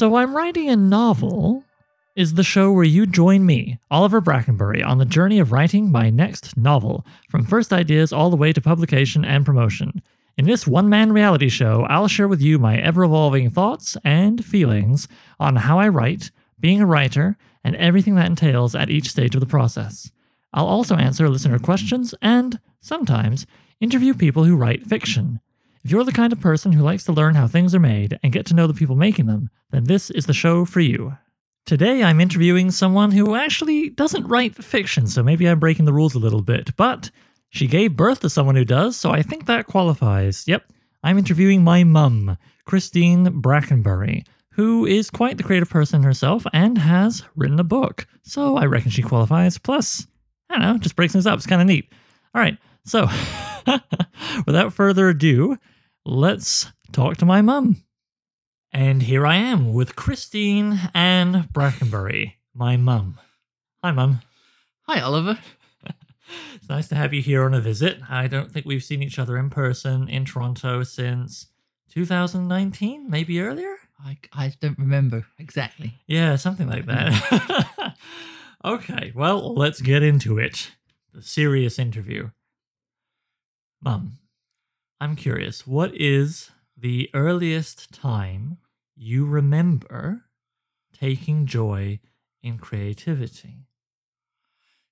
So I'm writing a novel is the show where you join me, Oliver Brackenbury, on the journey of writing my next novel, from first ideas all the way to publication and promotion. In this one man reality show, I'll share with you my ever evolving thoughts and feelings on how I write, being a writer, and everything that entails at each stage of the process. I'll also answer listener questions and, sometimes, interview people who write fiction. If you're the kind of person who likes to learn how things are made and get to know the people making them, then this is the show for you. Today, I'm interviewing someone who actually doesn't write fiction, so maybe I'm breaking the rules a little bit, but she gave birth to someone who does, so I think that qualifies. Yep, I'm interviewing my mum, Christine Brackenbury, who is quite the creative person herself and has written a book, so I reckon she qualifies. Plus, I don't know, just breaks things up. It's kind of neat. All right, so without further ado, let's talk to my mum. And here I am with Christine Ann Brackenbury, my mum. Hi, mum. Hi, Oliver. It's nice to have you here on a visit. I don't think we've seen each other in person in Toronto since 2019, maybe earlier? I, I don't remember exactly. Yeah, something like that. okay, well, let's get into it. The serious interview. Mum, I'm curious, what is the earliest time you remember taking joy in creativity?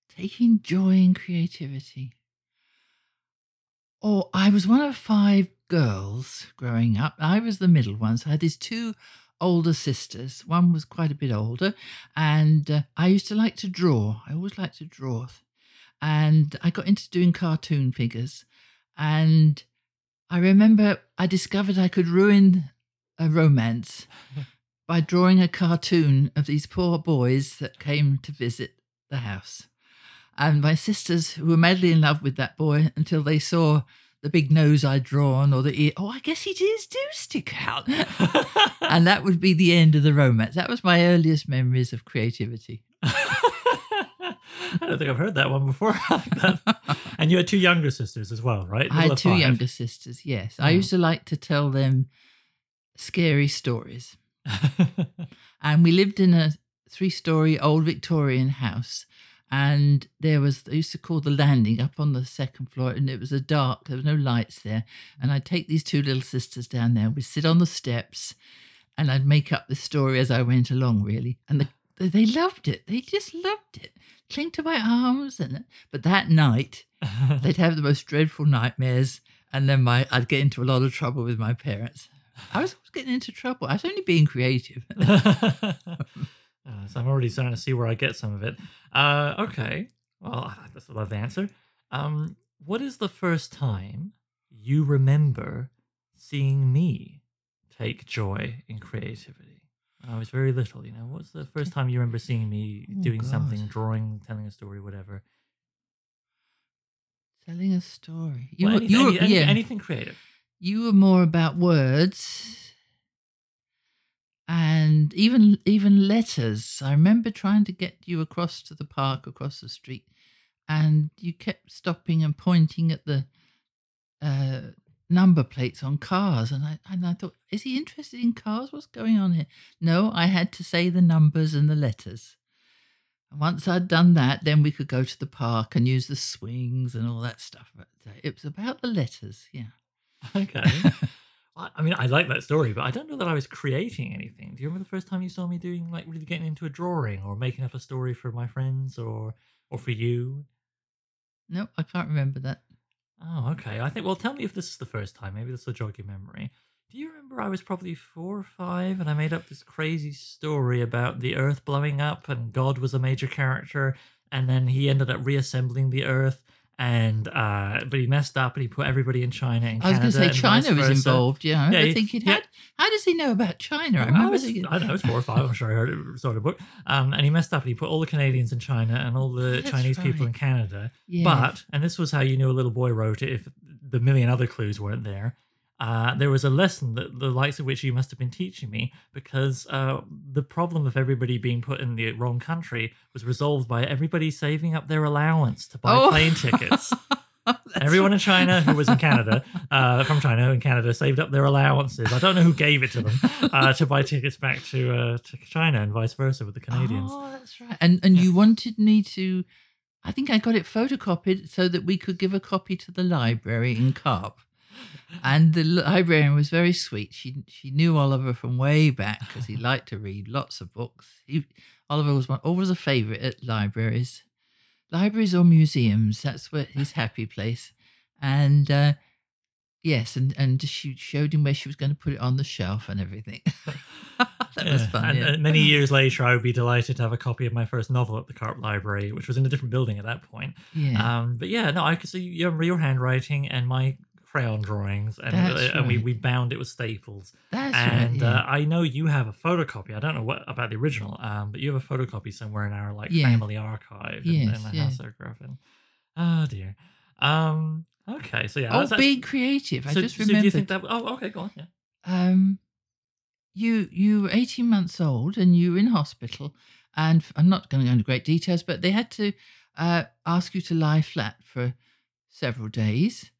Taking joy in creativity. Oh, I was one of five girls growing up. I was the middle one. So I had these two older sisters. One was quite a bit older. And uh, I used to like to draw. I always liked to draw. And I got into doing cartoon figures. And I remember I discovered I could ruin a romance by drawing a cartoon of these poor boys that came to visit the house. And my sisters who were madly in love with that boy until they saw the big nose I'd drawn or the ear. Oh, I guess his ears do stick out. and that would be the end of the romance. That was my earliest memories of creativity. I don't think I've heard that one before. and you had two younger sisters as well, right? I had two five. younger sisters, yes. I Oh. used to like to tell them scary stories. and we lived in a three story old Victorian house. And there was, they used to call the landing up on the second floor, and it was a dark, there was no lights there. And I'd take these two little sisters down there, we'd sit on the steps, and I'd make up the story as I went along, really. And the, they loved it. They just loved it. Cling to my arms. and But that night, they'd have the most dreadful nightmares. And then my I'd get into a lot of trouble with my parents. I was always getting into trouble. I was only being creative. Uh, so I'm already starting to see where I get some of it. Uh, okay, well, that's a lovely answer. Um, what is the first time you remember seeing me take joy in creativity? I was very little, you know. What's the first time you remember seeing me Oh, doing something, drawing, telling a story, whatever? Telling a story. You, Well, were, any- you, were, any- yeah, anything creative. you were more about words and even even letters. I remember trying to get you across to the park across the street, and you kept stopping and pointing at the uh, number plates on cars, and I and I thought, is he interested in cars? What's going on here? No, I had to say the numbers and the letters. And once I'd done that, then we could go to the park and use the swings and all that stuff. But uh, it was about the letters, yeah. Okay. I I mean, I like that story, but I don't know that I was creating anything. Do you remember the first time you saw me doing like really getting into a drawing or making up a story for my friends or or for you? No, I can't remember that. Oh, okay. I think. Well, tell me if this is the first time. Maybe this will jog your memory. Do you remember I was probably four or five, and I made up this crazy story about the Earth blowing up, and God was a major character, and then he ended up reassembling the Earth, and uh, but he messed up, and he put everybody in China and I was Canada going to say China was involved. Yeah, I remember Yeah, he- yeah. how, how does he know about China? I I, was, thinking, I don't know, it's four or five. I'm sure I heard it sort of book. Um, and he messed up and he put all the Canadians in China and all the That's Chinese people in. Canada. yeah. But, and this was how you knew a little boy wrote it if the million other clues weren't there. Uh, there was a lesson that the likes of which you must have been teaching me because uh, the problem of everybody being put in the wrong country was resolved by everybody saving up their allowance to buy Oh. plane tickets. Everyone in. China who was in Canada, uh, from China in Canada, saved up their allowances. I don't know who gave it to them uh, to buy tickets back to uh, to China and vice versa with the Canadians. Oh, that's right. And and Yeah. you wanted me to. I think I got it photocopied so that we could give a copy to the library in Carp. And the librarian was very sweet. She she knew Oliver from way back because he liked to read lots of books. He, Oliver was one, always a favourite at libraries, libraries or museums. That's what his happy place. And uh, yes, and and she showed him where she was going to put it on the shelf and everything. that was Yeah, fun. And, yeah. and many years later, I would be delighted to have a copy of my first novel at the Carp Library, which was in a different building at that point. yeah. Um, but yeah, no, I could see your, your handwriting and my crayon drawings, and, That's uh, and we, we bound it with staples. That's and right. uh, I know you have a photocopy. I don't know what about the original, um, but you have a photocopy somewhere in our like Yeah. family archive in, in Yes, the yeah. house of Griffin. Oh dear. Um. Okay. So yeah. oh, that's- that's- being creative. I so, just so do remembered. you think that? Oh, okay. Go on. Yeah. um, you you were eighteen months old and you were in hospital, and I'm not going to go into great details, but they had to uh, ask you to lie flat for several days,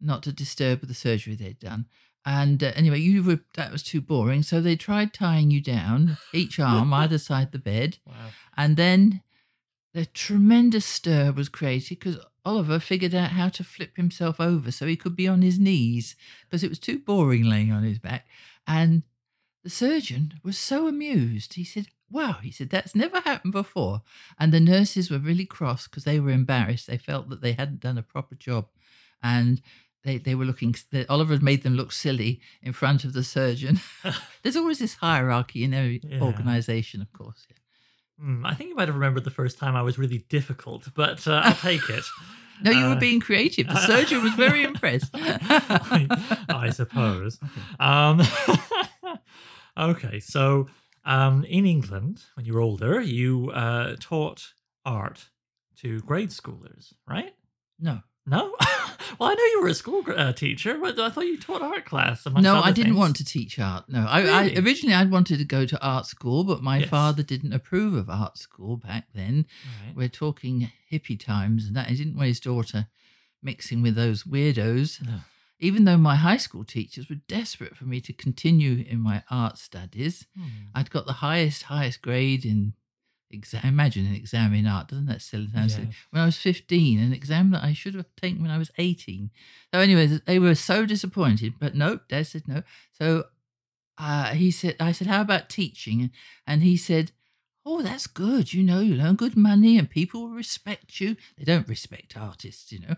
not to disturb the surgery they'd done. And uh, anyway, you were that was too boring, so they tried tying you down, each arm either side the bed, Wow. and then the tremendous stir was created because Oliver figured out how to flip himself over so he could be on his knees because it was too boring laying on his back. And the surgeon was so amused. He said, Wow, he said, that's never happened before. And the nurses were really cross because they were embarrassed. They felt that they hadn't done a proper job. And they, they were looking, Oliver had made them look silly in front of the surgeon. There's always this hierarchy in every Yeah. organization, of course. Hmm, I think you might have remembered the first time I was really difficult, but uh, I'll take it. No, you Uh, were being creative. The surgeon was very impressed. I, I suppose. Um, okay, so um, in England, when you were older, you uh, taught art to grade schoolers, right? No, No? Well, I know you were a school uh, teacher, but I thought you taught art class. no, I didn't things. want to teach art. No, I, I originally I wanted to go to art school, but my Yes. father didn't approve of art school back then. Right. We're talking hippie times, and that he didn't want his daughter mixing with those weirdos. No. Even though my high school teachers were desperate for me to continue in my art studies, Hmm. I'd got the highest, highest grade in exam. Imagine an exam in art, doesn't that sound silly? Yeah. When I was 15, an exam that I should have taken when I was 18. So, anyway, they were so disappointed, but no, Dad said no. So, uh, he said, I said, how about teaching? And he said, Oh, that's good. You know, you earn good money and people will respect you. They don't respect artists, you know.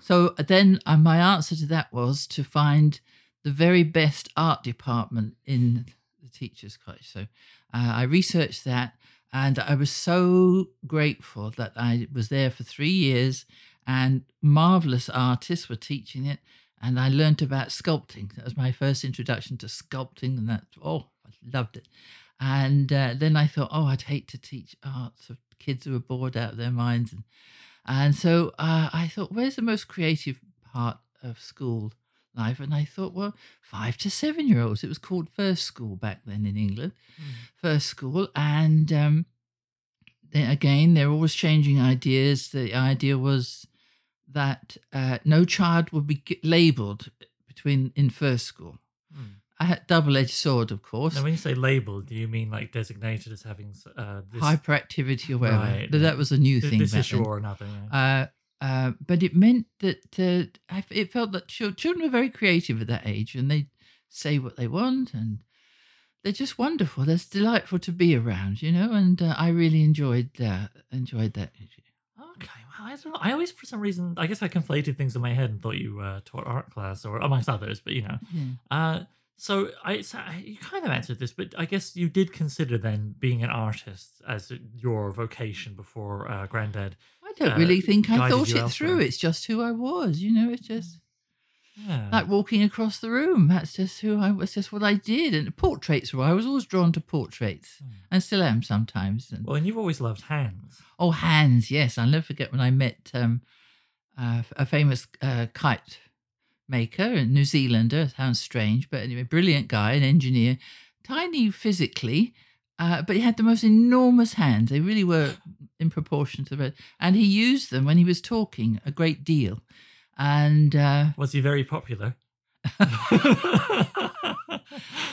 So then uh, my answer to that was to find the very best art department in the teachers' college. So uh, I researched that and I was so grateful that I was there for three years and marvelous artists were teaching it. And I learned about sculpting. That was my first introduction to sculpting, and that oh, I loved it. And uh, then I thought, oh, I'd hate to teach art to kids who are bored out of their minds. And, and so uh, I thought, where's the most creative part of school life? And I thought, well, five to seven year olds. It was called first school back then in England, first school. And um, then again, they're always changing ideas. The idea was that uh, no child would be g- labeled between in first school. Hmm. I had double-edged sword, of course. Now, when you say labeled, do you mean like designated as having uh, this, hyperactivity or whatever. Right. That was a new th- thing this back issue then. or another? Yeah. Uh, uh, but it meant that uh, I, it felt that chil- children were very creative at that age, and they say what they want, and they're just wonderful. They're delightful to be around, you know. And uh, I really enjoyed uh, enjoyed that. Okay, well, I don't know. I always, for some reason, I guess I conflated things in my head and thought you uh, taught art class or amongst others, but you know. Yeah. Uh, so I, so I- you kind of answered this, but I guess you did consider then being an artist as your vocation before uh, Granddad. I don't Uh, really think I thought it elsewhere. through. It's just who I was, you know. It's just. Yeah. like walking across the room. That's just who I was. Just what I did. And portraits were. I was always drawn to portraits, Hmm. and still am sometimes. And, well, and you've always loved hands. oh, hands. Yes, I'll never forget when I met um, uh, a famous uh, kite maker, a New Zealander. Sounds strange, but anyway, brilliant guy, an engineer, tiny physically. Uh, but he had the most enormous hands. They really were in proportion to the and he used them when he was talking a great deal. And uh, Was he very popular?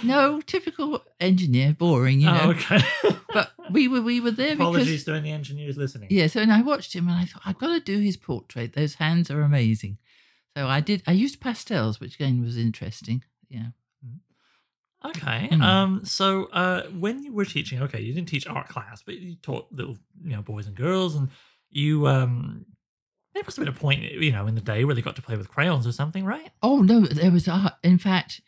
no, typical engineer, boring, you know. Oh, okay. But we were we were there Apologies because to any engineers listening. yeah. So and I watched him and I thought I've got to do his portrait. Those hands are amazing. So I did. I used pastels, which again was interesting. Yeah. Okay. Hmm. Um. So, uh, when you were teaching, okay, you didn't teach art class, but you taught little, you know, boys and girls, and you, um, there must have been a point, you know, in the day where they got to play with crayons or something, right? Oh no, there was art. In fact,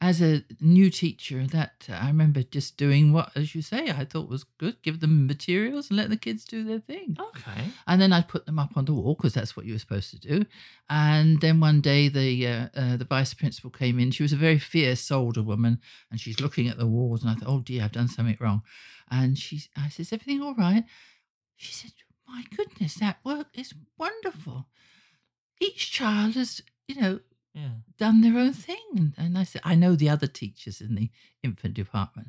as a new teacher, that uh, I remember just doing what, as you say, I thought was good. Give them materials and let the kids do their thing. Okay. And then I'd put them up on the wall because that's what you were supposed to do. And then one day the uh, uh, the vice principal came in. She was a very fierce older woman, and she's looking at the walls. And I thought, oh dear, I've done something wrong. And she, I said, is everything all right? She said, my goodness, that work is wonderful. Each child has, you know, Yeah. done their own thing. And, I said, I know the other teachers in the infant department.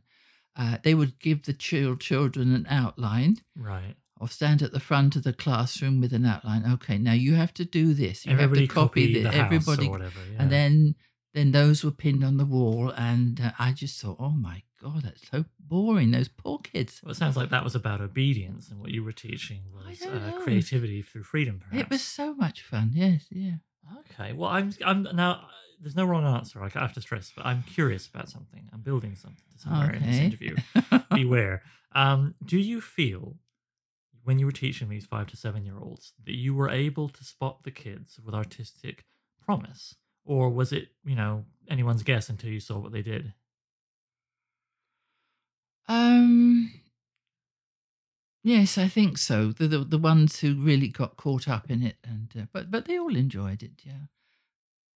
Uh, they would give the chil- children an outline Right. or stand at the front of the classroom with an outline. Okay, now you have to do this. You Everybody have to copy copy this. the house Everybody, or whatever. Yeah. and then then those were pinned on the wall. And uh, I just thought, oh my god, that's so boring. Those poor kids. Well, it sounds like that was about obedience, and what you were teaching was uh, creativity through freedom. Perhaps It was so much fun. Yes, yeah. Okay. Well, I'm. I'm now. There's no wrong answer. I have to stress, but I'm curious about something. I'm building something to somewhere in this interview. Beware. Um, do you feel when you were teaching these five to seven year olds that you were able to spot the kids with artistic promise, or was it you know anyone's guess until you saw what they did? Um. Yes, I think so. The, the the ones who really got caught up in it, and uh, but but they all enjoyed it, yeah.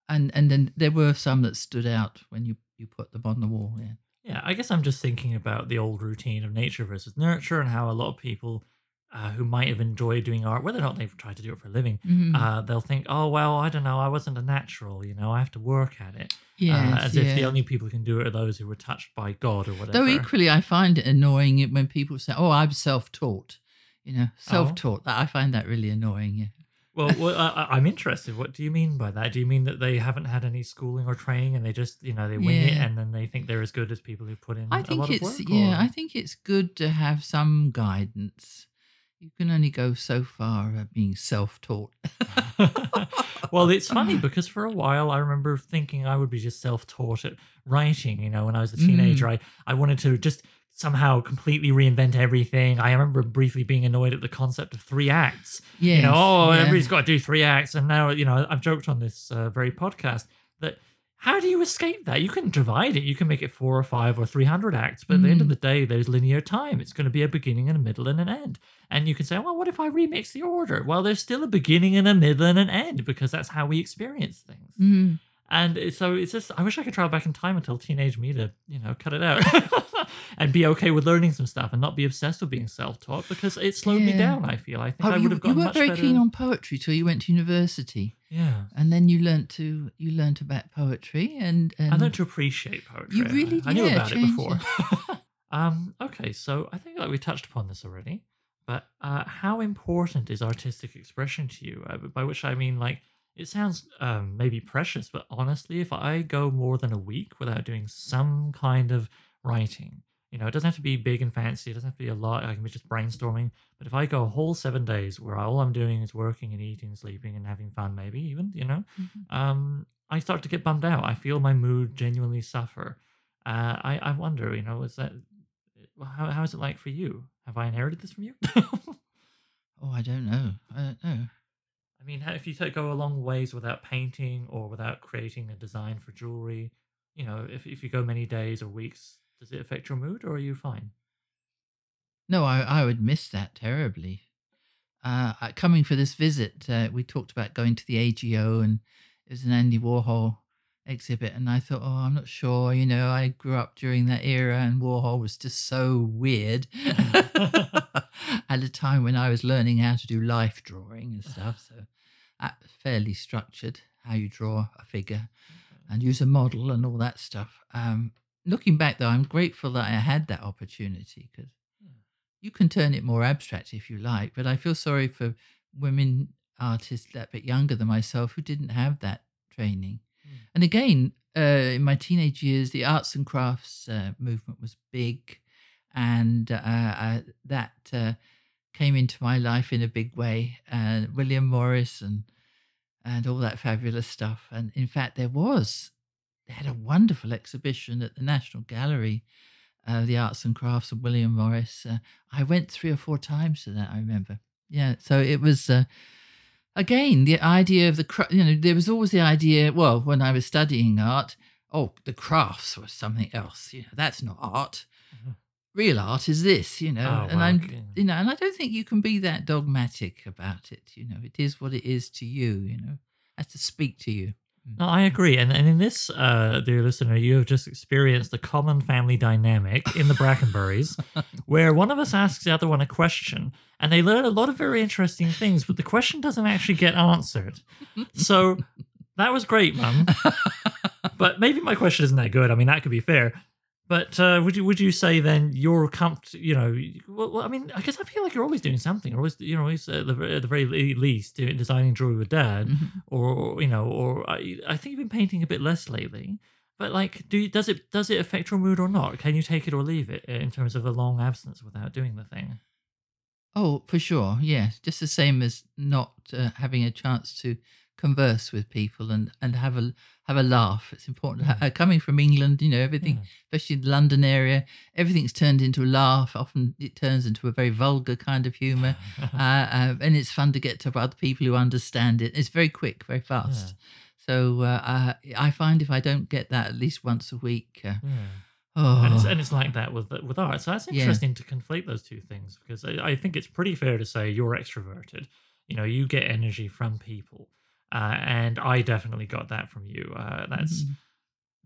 And and then there were some that stood out when you you put them on the wall. Yeah. Yeah, I guess I'm just thinking about the old routine of nature versus nurture, and how a lot of people uh, who might have enjoyed doing art, whether or not they've tried to do it for a living, Mhm. uh, they'll think, oh, well, I don't know, I wasn't a natural, you know, I have to work at it. yes, uh, as if the only people who can do it are those who were touched by God or whatever. Though equally, I find it annoying when people say, "Oh, I'm self-taught." You Oh. know, self-taught. I find that really annoying. Yeah. well, well I, I'm interested. What do you mean by that? Do you mean that they haven't had any schooling or training and they just, you know, they wing it and then they think they're as good as people who put in I a think lot it's of work? yeah. or- I think it's good to have some guidance. You can only go so far being self-taught. well, it's funny because for a while I remember thinking I would be just self-taught at writing. You know, when I was a teenager, Mm. I I wanted to just somehow completely reinvent everything. I remember briefly being annoyed at the concept of three acts. Yes, you know, oh, yeah. everybody's got to do three acts, and now you know I've joked on this uh, very podcast that. How do you escape that? You can divide it. You can make it four or five or 300 acts, but at the end of Mm. the day, there's linear time. It's going to be a beginning and a middle and an end. And you can say, well, what if I remix the order? Well, there's still a beginning and a middle and an end because that's how we experience things. Mhm. And so it's just, I wish I could travel back in time and tell teenage me to, you know, cut it out and be okay with learning some stuff and not be obsessed with being self taught because it slowed me down, I feel. I think Oh, I you, would have you weren't very better. keen on poetry till you went to university, yeah. and then you learnt to you learnt about poetry, and, and I learned to appreciate poetry. You really- I knew yeah, about it before. um, okay, so I think like we touched upon this already. But uh, how important is artistic expression to you? Uh, by which I mean, like, it sounds um, maybe precious, but honestly, if I go more than a week without doing some kind of writing, you know, it doesn't have to be big and fancy. It doesn't have to be a lot. I can be just brainstorming. But if I go a whole seven days where all I'm doing is working and eating, and sleeping, and having fun, maybe even, you know, Mhm. um, I start to get bummed out. I feel my mood genuinely suffer. Uh, I, I wonder, you know, is that how, how is it like for you? Have I inherited this from you? oh, I don't know, I don't know. I mean, if you go a long ways without painting or without creating a design for jewelry, you know, if, if you go many days or weeks, does it affect your mood or are you fine? No, I, I would miss that terribly. Uh, coming for this visit, uh, we talked about going to the AGO, and it was an Andy Warhol exhibit, and I thought, oh, I'm not sure. You know, I grew up during that era, and Warhol was just so weird. At a time when I was learning how to do life drawing and stuff, so fairly structured how you draw a figure and use a model and all that stuff. Um, looking back, though, I'm grateful that I had that opportunity because you can turn it more abstract if you like, but I feel sorry for women artists that bit younger than myself who didn't have that training. Mm. And again, uh, in my teenage years, the arts and crafts uh, movement was big, and uh, uh, that uh, came into my life in a big way. Uh, William Morris and and all that fabulous stuff. And in fact, there was they had a wonderful exhibition at the National Gallery, uh, the arts and crafts of William Morris. Uh, I went three or four times to that. I remember. Yeah, so it was. Uh, again, the idea of the you know there was always the idea. Well, when I was studying art, oh, the crafts was something else. You know, that's not art. Mhm. Real art is this. You know, Oh, and well, I'm you know, and I don't think you can be that dogmatic about it. You know, it is what it is to you. You know, has to speak to you. No, I agree. And, and in this, uh, dear listener, you have just experienced the common family dynamic in the Brackenburys, where one of us asks the other one a question, and they learn a lot of very interesting things, but the question doesn't actually get answered. So that was great, Mum. But maybe my question isn't that good. I mean, that could be fair. But uh, would you would you say then you're comfort? You know, well, well, I mean, I guess I feel like you're always doing something. You're always, you know, always at the, at the very least doing, designing jewelry with Dad Mhm. or you know, or I, I think you've been painting a bit less lately. But like, do you, does it does it affect your mood or not? Can you take it or leave it in terms of a long absence without doing the thing? Oh, for sure. Yes, just the same as not uh, having a chance to converse with people and, and have a have a laugh. It's important. Mm. Coming from England, you know, everything, Yeah. especially the London area, everything's turned into a laugh. Often it turns into a very vulgar kind of humour, uh, uh, and it's fun to get to other people who understand it. It's very quick, very fast. So uh, uh, I find if I don't get that at least once a week, uh, Yeah. oh, And it's and it's like that with with art. So that's Yeah. interesting to conflate those two things because I, I think it's pretty fair to say you're extroverted. You know, you get energy from people, uh, and I definitely got that from you. Uh, that's mhm.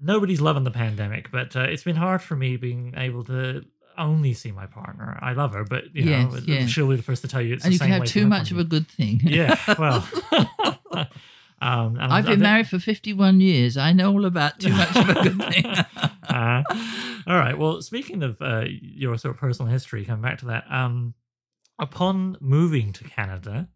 nobody's loving the pandemic, but uh, it's been hard for me being able to only see my partner. I love her, but you know, Yes, yeah. she'll be the first to tell you it's and the you same can have way too much of a good thing. Yeah, well. Um, and I've been married for 51 years. I know all about too much of a good thing. Uh, all right. Well, speaking of uh, your sort of personal history, coming back to that, um, upon moving to Canada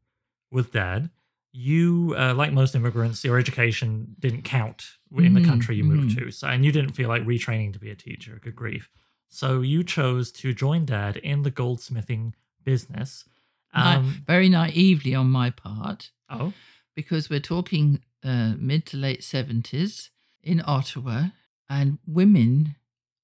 with dad, you, uh, like most immigrants, your education didn't count in the Mhm, country you moved mhm. to. So, and you didn't feel like retraining to be a teacher. Good grief. So you chose to join dad in the goldsmithing business. Um, Very naively on my part, oh, because we're talking uh, mid to late 70s in Ottawa, and women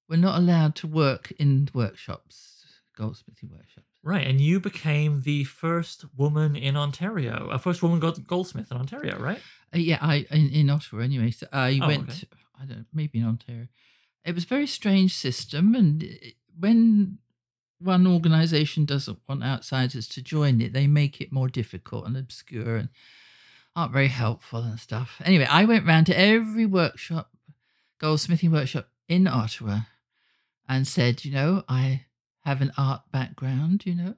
were not allowed to work in workshops, goldsmithing workshops. Right. And you became the first woman in Ontario, a first woman goldsmith in Ontario, right? Uh, yeah, I in, in Ottawa anyway. So I Oh, went. okay. I don't know, maybe in Ontario. It was a very strange system, and it- when one organisation doesn't want outsiders to join it, they make it more difficult and obscure and aren't very helpful and stuff. Anyway, I went round to every workshop, goldsmithing workshop in Ottawa, and said, you know, I have an art background. You know,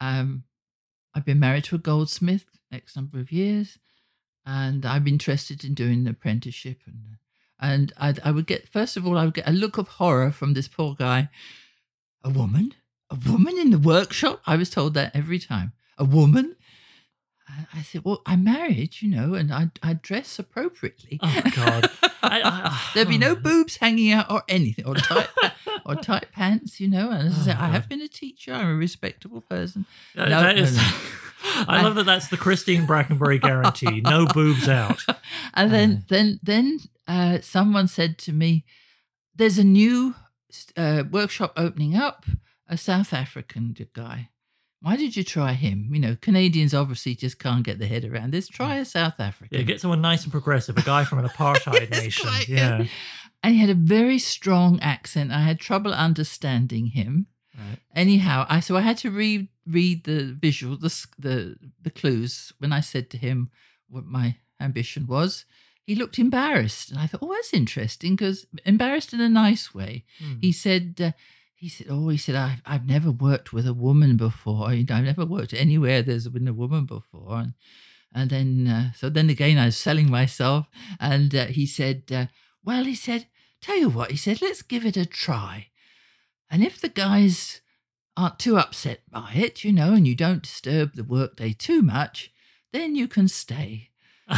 um, I've been married to a goldsmith X number of years and I'm interested in doing an apprenticeship. And and I'd, I would get first of all, I would get a look of horror from this poor guy. A woman, a woman in the workshop. I was told that every time. A woman. I said, "Well, I'm married, you know, and I I dress appropriately. Oh, God. I- I- There'd be no boobs hanging out or anything, or tight or tight pants, you know. And as I Oh, said, I have been a teacher. I'm a respectable person. Uh, No, that no, is. no. I love that. That's the Christine Brackenbury guarantee. No boobs out. and then then then uh, someone said to me, "There's a new uh, workshop opening up. A South African guy. Why did you try him? You know, Canadians obviously just can't get their head around this. Try a South African. Yeah, get someone nice and progressive. A guy from an apartheid nation. yeah. And he had a very strong accent. I had trouble understanding him. Right. Anyhow, I so I had to read read the visual, the the the clues when I said to him what my ambition was. He looked embarrassed, and I thought, "Oh, that's interesting," because embarrassed in a nice way. Hmm. He said, uh, "He said, oh, he said, I've I've never worked with a woman before. You know, I've never worked anywhere there's been a woman before." And and then uh, so then again, I was selling myself, and uh, he said, uh, "Well," he said, "Tell you what," he said, "Let's give it a try, and if the guys aren't too upset by it, you know, and you don't disturb the workday too much." then you can stay.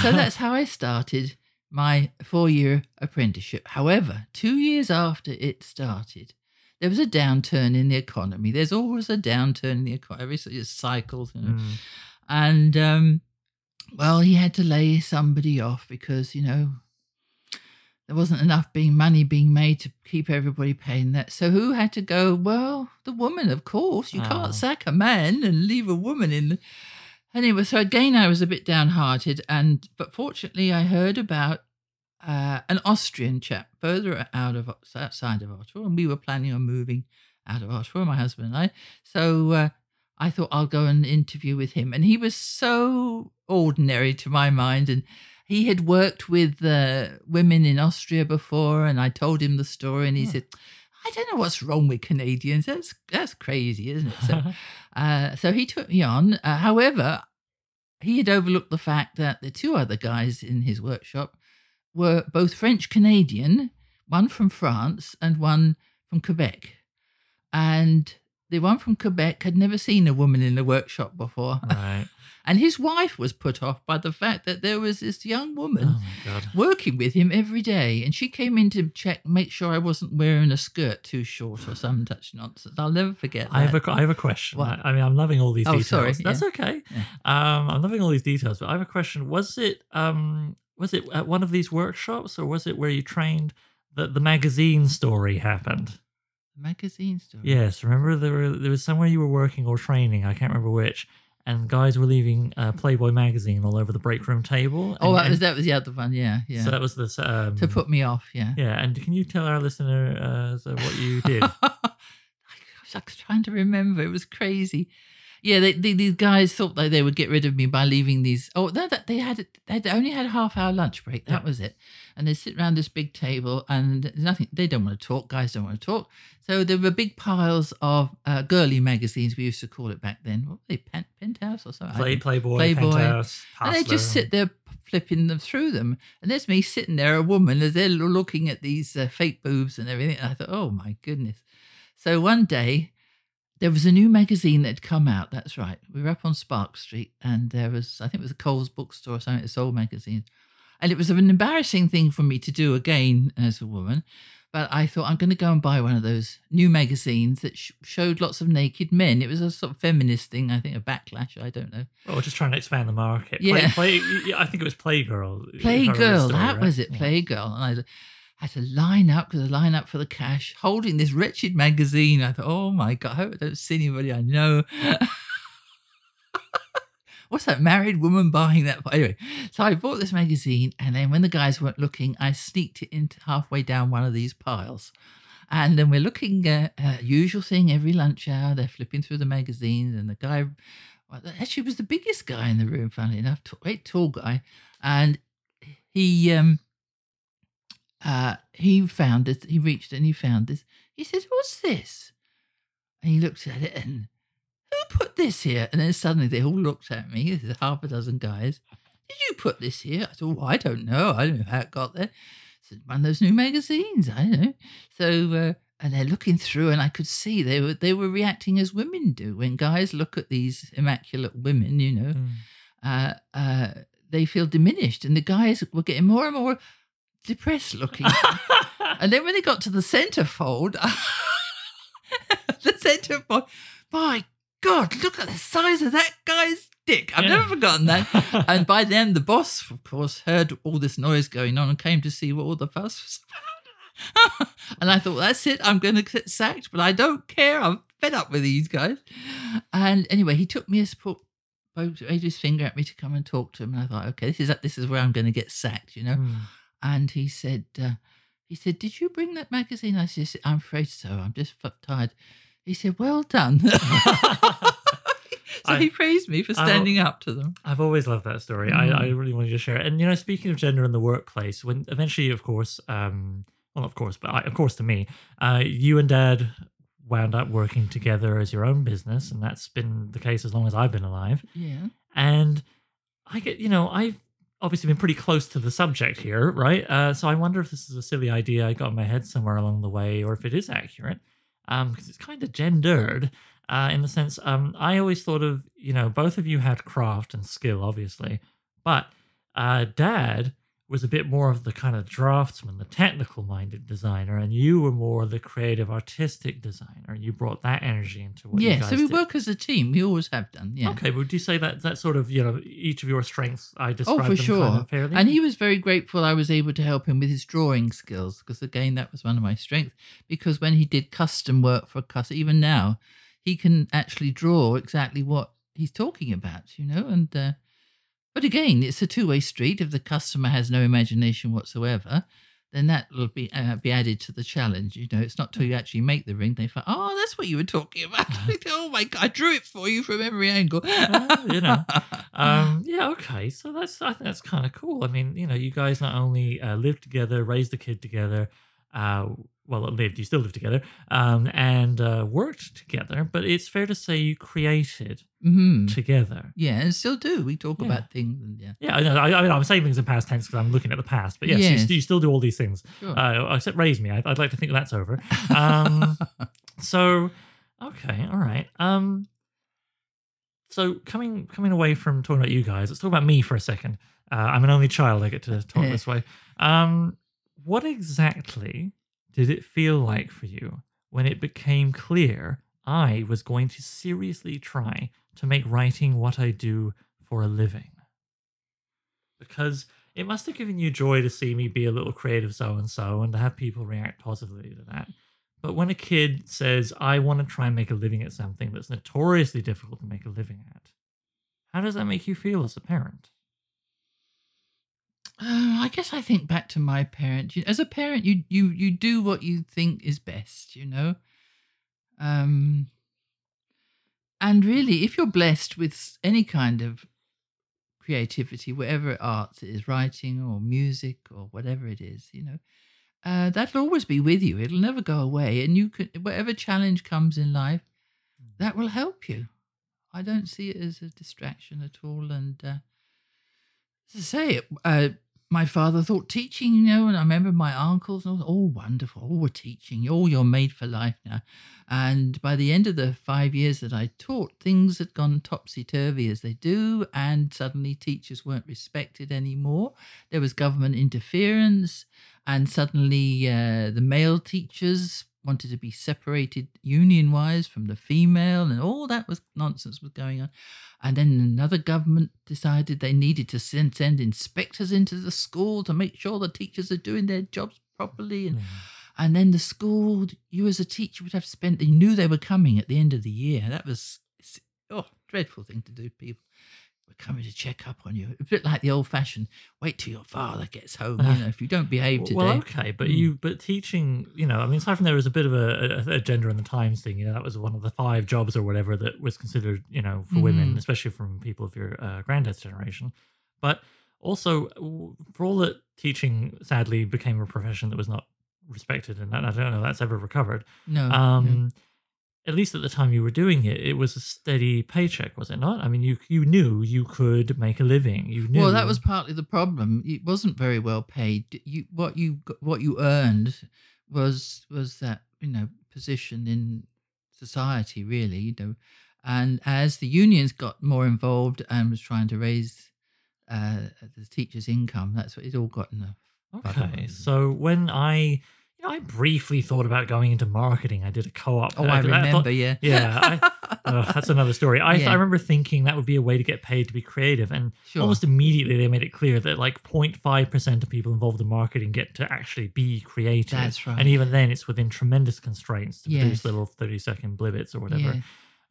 So that's how I started my four year apprenticeship. However, two years after it started, there was a downturn in the economy. There's always a downturn in the economy. It cycles. You know. Mm. And, um, well, he had to lay somebody off because, you know, there wasn't enough being money being made to keep everybody paying that. So who had to go? Well, the woman, of course. You Oh. can't sack a man and leave a woman in. The... Anyway, so again, I was a bit downhearted, and but fortunately, I heard about uh, an Austrian chap further out of outside of Ottawa, and we were planning on moving out of Ottawa, my husband and I. So uh, I thought I'll go and interview with him, and he was so ordinary to my mind, and he had worked with uh, women in Austria before, and I told him the story, and he Hmm. said, "I don't know what's wrong with Canadians. That's that's crazy, isn't it?" So, uh, so he took me on. Uh, however, he had overlooked the fact that the two other guys in his workshop were both French Canadian, one from France and one from Quebec, and the one from Quebec had never seen a woman in the workshop before. right. And his wife was put off by the fact that there was this young woman Oh working with him every day. And she came in to check, make sure I wasn't wearing a skirt too short or some such nonsense. I'll never forget I have a, I have a question. What? I, I mean, I'm loving all these Oh, details. sorry, That's yeah. okay. Yeah. Um, I'm loving all these details, but I have a question. Was it um, was it at one of these workshops, or was it where you trained that the magazine story happened? Magazine story. Yes, remember there were, there was somewhere you were working or training. I can't remember which. And guys were leaving uh, Playboy magazine all over the break room table. Oh, and- that was that was the other one. Yeah, yeah. So that was this. Um, to put me off. Yeah. Yeah, and can you tell our listener uh, so what you did? I was trying to remember. It was crazy. Yeah, they, they, these guys thought that they would get rid of me by leaving these. Oh, no, they had they only had a half hour lunch break. That Yeah. was it. And they sit around this big table, and there's nothing. They don't want to talk. Guys don't want to talk. So there were big piles of uh, girly magazines. We used to call it back then. What were they? Pen, Penthouse or something? Play, Playboy, Playboy. Penthouse, and they just sit there flipping them through them. And there's me sitting there, a woman, as they're looking at these uh, fake boobs and everything. And I thought, oh my goodness. So one day, there was a new magazine that had come out. That's right. We were up on Sparks Street, and there was, I think it was a Coles bookstore or something, it sold magazines. And it was an embarrassing thing for me to do again as a woman. But I thought, I'm going to go and buy one of those new magazines that sh- showed lots of naked men. It was a sort of feminist thing, I think, a backlash. I don't know. Oh, just trying to expand the market. Yeah. Play, play, I think it was Playgirl. if I remember the Playgirl, that right. was it. Playgirl. And I had to line up because I line up for the cash, holding this wretched magazine. I thought, oh my God, I hope I don't see anybody I know. What's that married woman buying that? for? Anyway, so I bought this magazine, and then when the guys weren't looking, I sneaked it into halfway down one of these piles. And then we're looking at uh, usual thing every lunch hour. They're flipping through the magazines, and the guy well, actually was the biggest guy in the room, funnily enough, great tall guy, and he um uh he found this. He reached and he found this. He said, "What's this?" And he looked at it and who put this here? And then suddenly they all looked at me. There's half a dozen guys. Did you put this here? I said, oh, I don't know. I don't know how it got there. Said, one of those new magazines. I don't know. So, uh, and they're looking through, and I could see they were they were reacting as women do when guys look at these immaculate women. You know, Mm. uh, uh, they feel diminished, and the guys were getting more and more depressed looking. and then when they got to the centerfold, the centerfold, my God, look at the size of that guy's dick. I've Yeah. never forgotten that. and by then, the boss, of course, heard all this noise going on and came to see what all the fuss was about. and I thought, that's it. I'm going to get sacked, but I don't care. I'm fed up with these guys. And anyway, he took me a support, waved his finger at me to come and talk to him. And I thought, okay, this is this is where I'm going to get sacked, you know. Hmm. Mm. And he said, uh, he said, did you bring that magazine? I said, I'm afraid so. I'm just tired. He said, well done. so I- he praised me for standing up to them. I've always loved that story. Mm. I, I really wanted to share it. And you know, speaking of gender in the workplace, when eventually, of course, um, well, of course, but I, of course, to me, uh, you and Dad wound up working together as your own business, and that's been the case as long as I've been alive. Yeah. And I get, you know, I've obviously been pretty close to the subject here, right? Uh, so I wonder if this is a silly idea I got in my head somewhere along the way, or if it is accurate, because it's kind of gendered. uh, in the sense um, I always thought of you know both of you had craft and skill, obviously, but uh, Dad was a bit more of the kind of draftsman, the technical minded designer, and you were more the creative, artistic designer. And you brought that energy into what you yeah, so we did. work as a team. We always have done. Yeah. Okay, would you say that that sort of you know each of your strengths I described Oh, for them sure. kind of fairly? And he was very grateful I was able to help him with his drawing skills because, again, that was one of my strengths. Because when he did custom work for a customer, even now, he can actually draw exactly what he's talking about, you know. And uh, but again, it's a two way street. If the customer has no imagination whatsoever, then that will be uh, be added to the challenge. You know, it's not till you actually make the ring they find, oh, that's what you were talking about. oh my god, I drew it for you from every angle. Well, you know, um, yeah, okay. So that's I think that's kind of cool. I mean, you know, you guys not only uh, lived together, raised the kid together, uh, well, lived, you still live together, um, and uh, worked together, but it's fair to say you created Mhm. together. Yeah, and still do. We talk Yeah. about things and yeah. Yeah, I, know, I, I mean, I'm saying things in past tense because I'm looking at the past, but yes, You, Yes. st- you still do all these things. Sure. Uh, except raise me. I, I'd like to think that's over. Um, so, okay, all right. Um, so coming coming away from talking about you guys, let's talk about me for a second. Uh, I'm an only child. I get to talk this way. Um, what exactly did it feel like for you when it became clear I was going to seriously try to make writing what I do for a living? Because it must have given you joy to see me be a little creative so and so and to have people react positively to that. But when a kid says, I want to try and make a living at something that's notoriously difficult to make a living at, how does that make you feel as a parent? Uh, I guess I think back to my parents. As a parent, you you you do what you think is best, you know. Um, and really, if you're blessed with any kind of creativity, whatever arts it is, writing or music or whatever it is, you know, uh, that'll always be with you. It'll never go away, and you can whatever challenge comes in life, that will help you. I don't see it as a distraction at all, and. Uh, to say it, uh, my father thought teaching, you know, and I remember my uncles, and all, oh, wonderful, oh, we're teaching, oh, you're made for life now. And by the end of the five years that I taught, things had gone topsy turvy as they do, and suddenly teachers weren't respected anymore. There was government interference, and suddenly uh, the male teachers wanted to be separated union wise from the female, and all that was nonsense was going on. And then another government decided they needed to send, send inspectors into the school to make sure the teachers are doing their jobs properly. And, mm. and then the school, you as a teacher would have spent they knew they were coming at the end of the year. That was, oh, dreadful thing to do, people. We're coming to check up on you. A bit like the old fashioned, wait till your father gets home. You know, if you don't behave today. Well, okay, but Mm. you, but teaching, you know, I mean, aside from there was a bit of a, a, a gender in the times thing. You know, that was one of the five jobs or whatever that was considered, you know, for women, Mhm. especially from people of your uh, granddad's generation. But also, for all that teaching sadly became a profession that was not respected, and I don't know if that's ever recovered. no. no. At least at the time you were doing it, it was a steady paycheck, was it not? I mean, you you knew you could make a living. You knew. Well, that was partly the problem. It wasn't very well paid. You what you what you earned was was that you know position in society, really. You know, and as the unions got more involved and was trying to raise uh, the teachers' income, that's what it all got in the Okay, so when I, I briefly thought about going into marketing. I did a co-op. Oh, I thought- remember. yeah, yeah, I, uh, that's another story. I, Yeah. I remember thinking that would be a way to get paid to be creative, and sure. almost immediately they made it clear that like 0.5 percent of people involved in marketing get to actually be creative. That's right. And even then, it's within tremendous constraints to produce little 30 second blibbits or whatever. Yeah.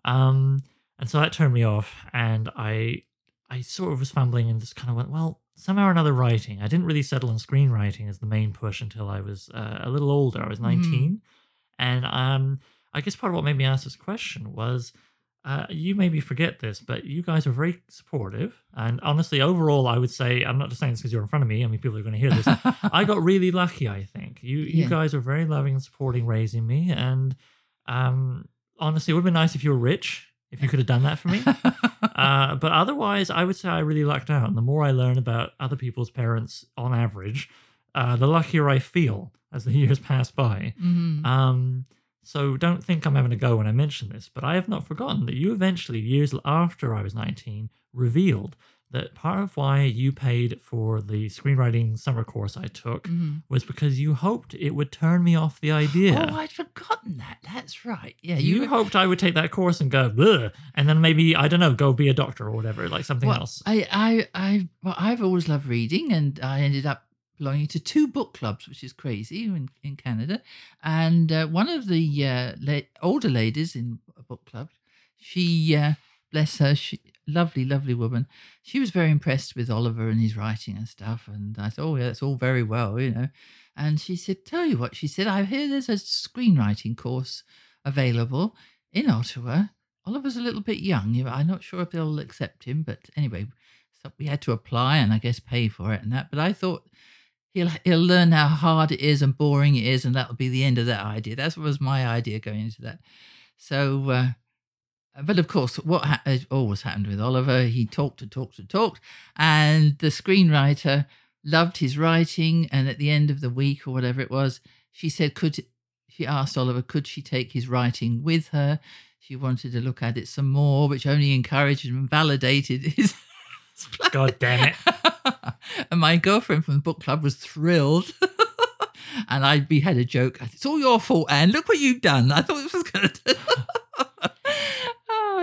Um, and so that turned me off, and I, I sort of was fumbling and just kind of went, well, somehow or another, writing. I didn't really settle on screenwriting as the main push until I was uh, a little older. I was Mm-hmm. 19, and um, I guess part of what made me ask this question was. Uh, you me forget this, but you guys are very supportive. And honestly, overall, I would say, I'm not just saying this because you're in front of me. I mean, people are going to hear this. I got really lucky, I think. You you Yeah. guys were very loving and supporting raising me. And um, honestly, it would have been nice if you were rich, if you could have done that for me. Uh, but otherwise, I would say I really lucked out. And the more I learn about other people's parents on average, uh, the luckier I feel as the years pass by. Mhm. Um, So don't think I'm having a go when I mention this, but I have not forgotten that you eventually, years after I was 19, revealed that part of why you paid for the screenwriting summer course I took Mhm. was because you hoped it would turn me off the idea. Oh, I'd forgotten that. That's right. Yeah, you were- hoped I would take that course and go, Ugh, and then maybe I don't know, go be a doctor or whatever, like something Well, else. I, I, I, well, I've always loved reading, and I ended up belonging to two book clubs, which is crazy in, in Canada. And uh, one of the uh, la- older ladies in a book club, she, uh, bless her, she, lovely, lovely woman. She was very impressed with Oliver and his writing and stuff. And I said, oh, yeah, that's all very well, you know. And she said, tell you what, she said, I hear there's a screenwriting course available in Ottawa. Oliver's a little bit young. I'm not sure if they'll accept him, but anyway, so we had to apply and I guess pay for it and that. But I thought he'll he'll learn how hard it is and boring it is, and that'll be the end of that idea. That was my idea going into that. So, uh, but of course, what ha- has always happened with Oliver, he talked and talked and talked, and the screenwriter loved his writing. And at the end of the week or whatever it was, she said, could she asked Oliver, could she take his writing with her? She wanted to look at it some more, which only encouraged and validated his. God damn it. and my girlfriend from the book club was thrilled. and I we had a joke. It's all your fault, Anne. Look what you've done. I thought this was going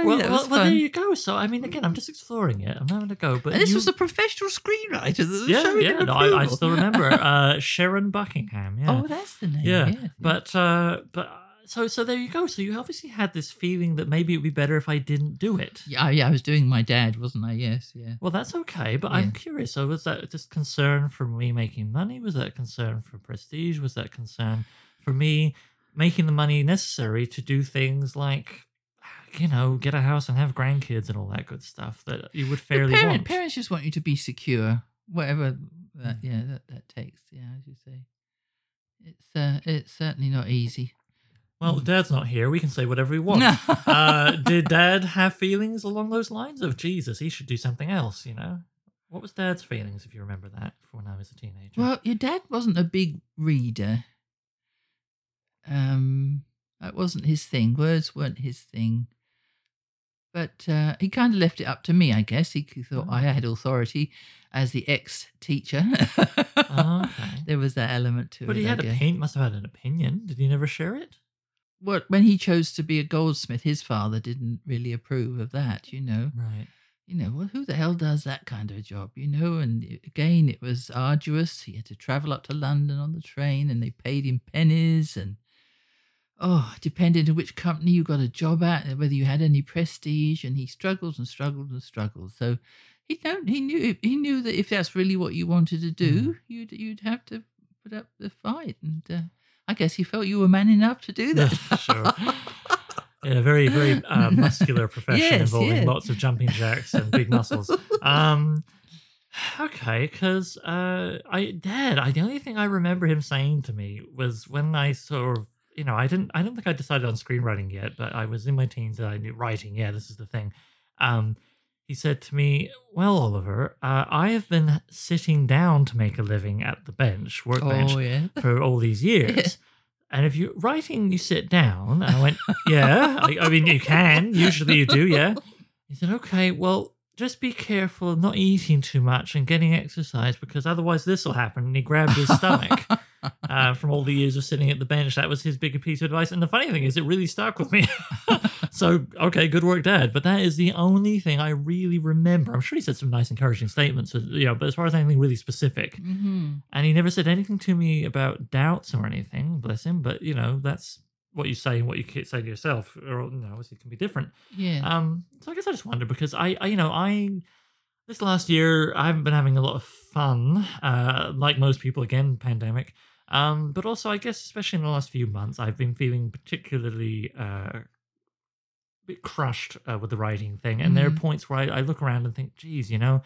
Well, yeah, well, well, there you go. So, I mean, again, I'm just exploring it. I'm having a go. But and this you- was a professional screenwriter that was yeah, yeah. No, I, I still remember uh, Sharon Buckingham. Yeah, Oh, that's the name. yeah. Yeah, But uh, but so so there you go. So you obviously had this feeling that maybe it'd be better if I didn't do it. yeah, yeah. I was doing my dad, wasn't I? Yes, yeah. Well, that's okay, but Yeah. I'm curious. So, was that just concern for me making money? Was that concern for prestige? Was that concern for me making the money necessary to do things like, you know, get a house and have grandkids and all that good stuff that you would fairly parent, want? Parents just want you to be secure, whatever that, Mm. yeah, that, that takes. Yeah, as you say, it's uh, it's certainly not easy. Well, Mm. Dad's not here. We can say whatever we want. uh, did Dad have feelings along those lines of Jesus? He should do something else. You know, what was Dad's feelings if you remember that for when I was a teenager? Well, your dad wasn't a big reader. Um, that wasn't his thing. Words weren't his thing. But uh, he kind of left it up to me, I guess. He thought Oh. I had authority as the ex-teacher. Oh, okay. There was that element to but it. But he had a paint. Must have had an opinion. Did he never share it? What when he chose to be a goldsmith, his father didn't really approve of that. You know. Right. you know, well, who the hell does that kind of a job, you know? And again, it was arduous. He had to travel up to London on the train and they paid him pennies. And oh, depending on which company you got a job at, and whether you had any prestige. And he struggled and struggled and struggled. So he don't, he knew, he knew that if that's really what you wanted to do, you'd, you'd have to put up the fight. And uh, I guess he felt you were man enough to do that. Sure. a very, very uh, muscular profession Yes, involving yes. lots of jumping jacks and big muscles. Um, okay, because uh, I, Dad, I the only thing I remember him saying to me was when I sort of, you know, I didn't, I don't think I decided on screenwriting yet, but I was in my teens and I knew writing. Yeah, this is the thing. Um, he said to me, "Well, Oliver, uh, I have been sitting down to make a living at the bench, workbench, oh, yeah. for all these years. And if you're writing, you sit down. And I went, yeah. I, I mean, you can. Usually you do, yeah. He said, okay, well, just be careful of not eating too much and getting exercise because otherwise this will happen. And he grabbed his stomach uh, from all the years of sitting at the bench. That was his bigger piece of advice. And the funny thing is, it really stuck with me. so, okay, good work, Dad. But that is the only thing I really remember. I'm sure he said some nice, encouraging statements, you know, but as far as anything really specific, hmm and he never said anything to me about doubts or anything, bless him. But you know, that's what you say and what you say to yourself, or you know, obviously it can be different. Yeah. Um, so I guess I just wonder because I, I, you know, I this last year I haven't been having a lot of fun, uh, like most people. Again, pandemic. Um, but also I guess especially in the last few months, I've been feeling particularly uh, a bit crushed uh, with the writing thing. And there are Mhm. points where I, I look around and think, geez, you know.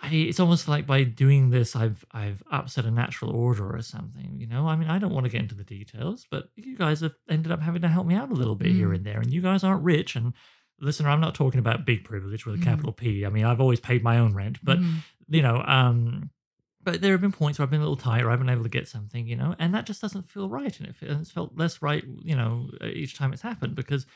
I, it's almost like by doing this, I've I've upset a natural order or something. You know, I mean, I don't want to get into the details, but you guys have ended up having to help me out a little bit here Mm. and there, and you guys aren't rich. And listener, I'm not talking about big privilege with a Mm. capital P. I mean, I've always paid my own rent, but Mhm. you know, um, but there have been points where I've been a little tight or I've been able to get something, you know, and that just doesn't feel right. And it, fe- and it's felt less right, you know, uh, each time it's happened because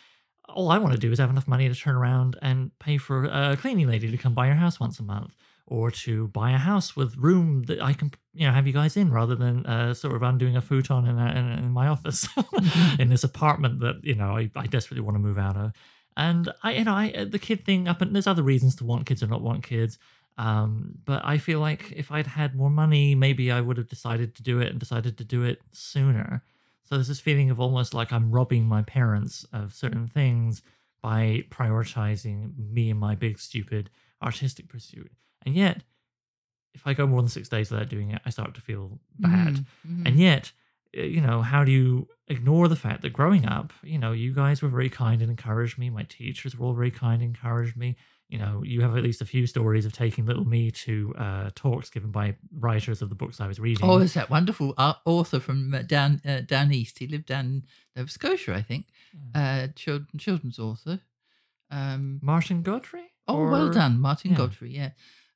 all I want to do is have enough money to turn around and pay for a cleaning lady to come by your house once a month or to buy a house with room that I can, you know, have you guys in rather than uh, sort of undoing a futon in, a, in, in my office in this apartment that, you know, I, I desperately want to move out of. And I, you know, I uh, the kid thing up and there's other reasons to want kids or not want kids. Um, but I feel like if I'd had more money, maybe I would have decided to do it and decided to do it sooner. So there's this feeling of almost like I'm robbing my parents of certain things by prioritizing me and my big stupid artistic pursuit. And yet, if I go more than six days without doing it, I start to feel bad. Mhm, mhm. And yet, uh, you know, how do you ignore the fact that growing up, you know, you guys were very kind and encouraged me. My teachers were all very kind and encouraged me. You know, you have at least a few stories of taking little me to uh, talks given by writers of the books I was reading. Oh, there's that wonderful uh, author from uh, down uh, down east. He lived down in Nova Scotia, I think. Uh, children, children's author. Um, Martin Godfrey? oh, well done, Martin yeah. Godfrey. Yeah,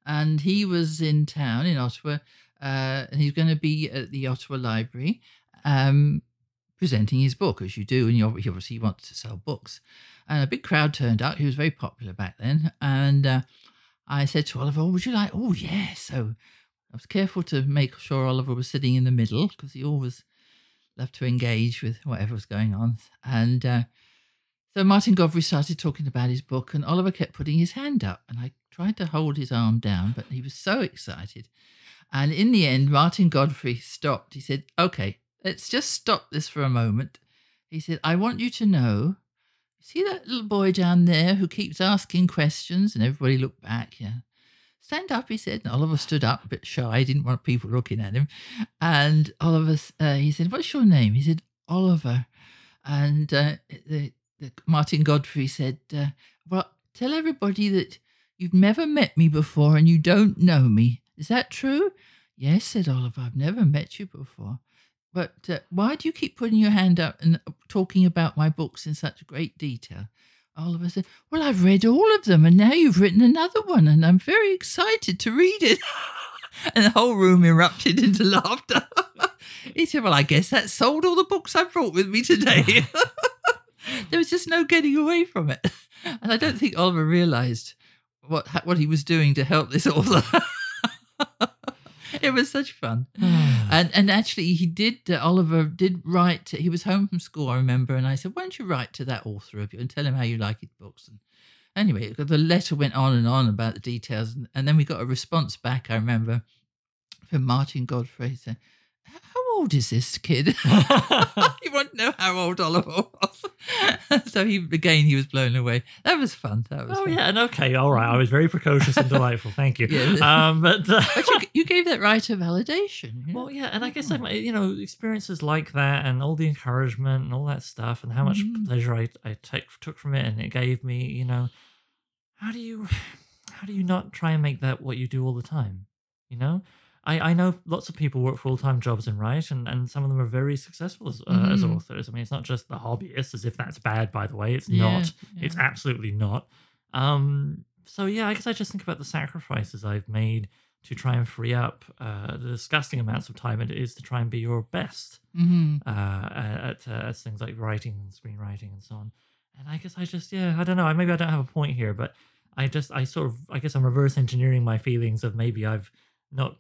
and he was in town in Ottawa, uh, and he's going to be at the Ottawa Library, um, presenting his book as you do, and you obviously, wants to sell books. And a big crowd turned out. He was very popular back then, and uh, I said to Oliver, oh, "Would you like?" Oh, yes. So I was careful to make sure Oliver was sitting in the middle because he always loved to engage with whatever was going on. And uh, so Martin Godfrey started talking about his book, and Oliver kept putting his hand up, and I tried to hold his arm down, but he was so excited. And in the end, Martin Godfrey stopped. He said, "Okay, let's just stop this for a moment." He said, "I want you to know." See that little boy down there who keeps asking questions, and everybody looked back. Yeah, stand up, he said. And Oliver stood up, a bit shy, didn't want people looking at him. And Oliver, uh, he said, "What's your name?" He said, "Oliver." And uh, the, the Martin Godfrey said, uh, "Well, tell everybody that you've never met me before and you don't know me. Is that true?" Yes, said Oliver. I've never met you before. But uh, why do you keep putting your hand up and talking about my books in such great detail? Oliver said, Well, I've read all of them, and now you've written another one, and I'm very excited to read it. and the whole room erupted into laughter. he said, Well, I guess that sold all the books I brought with me today. there was just no getting away from it. And I don't think Oliver realized what, what he was doing to help this author. it was such fun and and actually he did uh, oliver did write he was home from school i remember and i said why don't you write to that author of you and tell him how you like his books? And anyway the letter went on and on about the details and, and then we got a response back i remember from martin godfrey saying old is this kid you want to know how old oliver was so he again he was blown away that was fun that was Oh fun. yeah, and okay, all right. I was very precocious and delightful. Thank you. Yeah. Um, but uh, but you, you gave that writer validation you know? well, yeah, and I guess I, you know experiences like that, and all the encouragement and all that stuff, and how much Mhm. pleasure I I take, took from it, and it gave me. You know, how do you how do you not try and make that what you do all the time? You know. I, I know lots of people work full time jobs and write, and, and some of them are very successful as, uh, as Mhm. authors. I mean, it's not just the hobbyists, as if that's bad, by the way. It's Yeah, not. It's absolutely not. Um, so yeah, I guess I just think about the sacrifices I've made to try and free up uh, the disgusting amounts of time it is to try and be your best Mhm. uh, at, uh, at things like writing and screenwriting and so on. And I guess I just yeah, I don't know. Maybe I don't have a point here, but I just I sort of I guess I'm reverse engineering my feelings of maybe I've not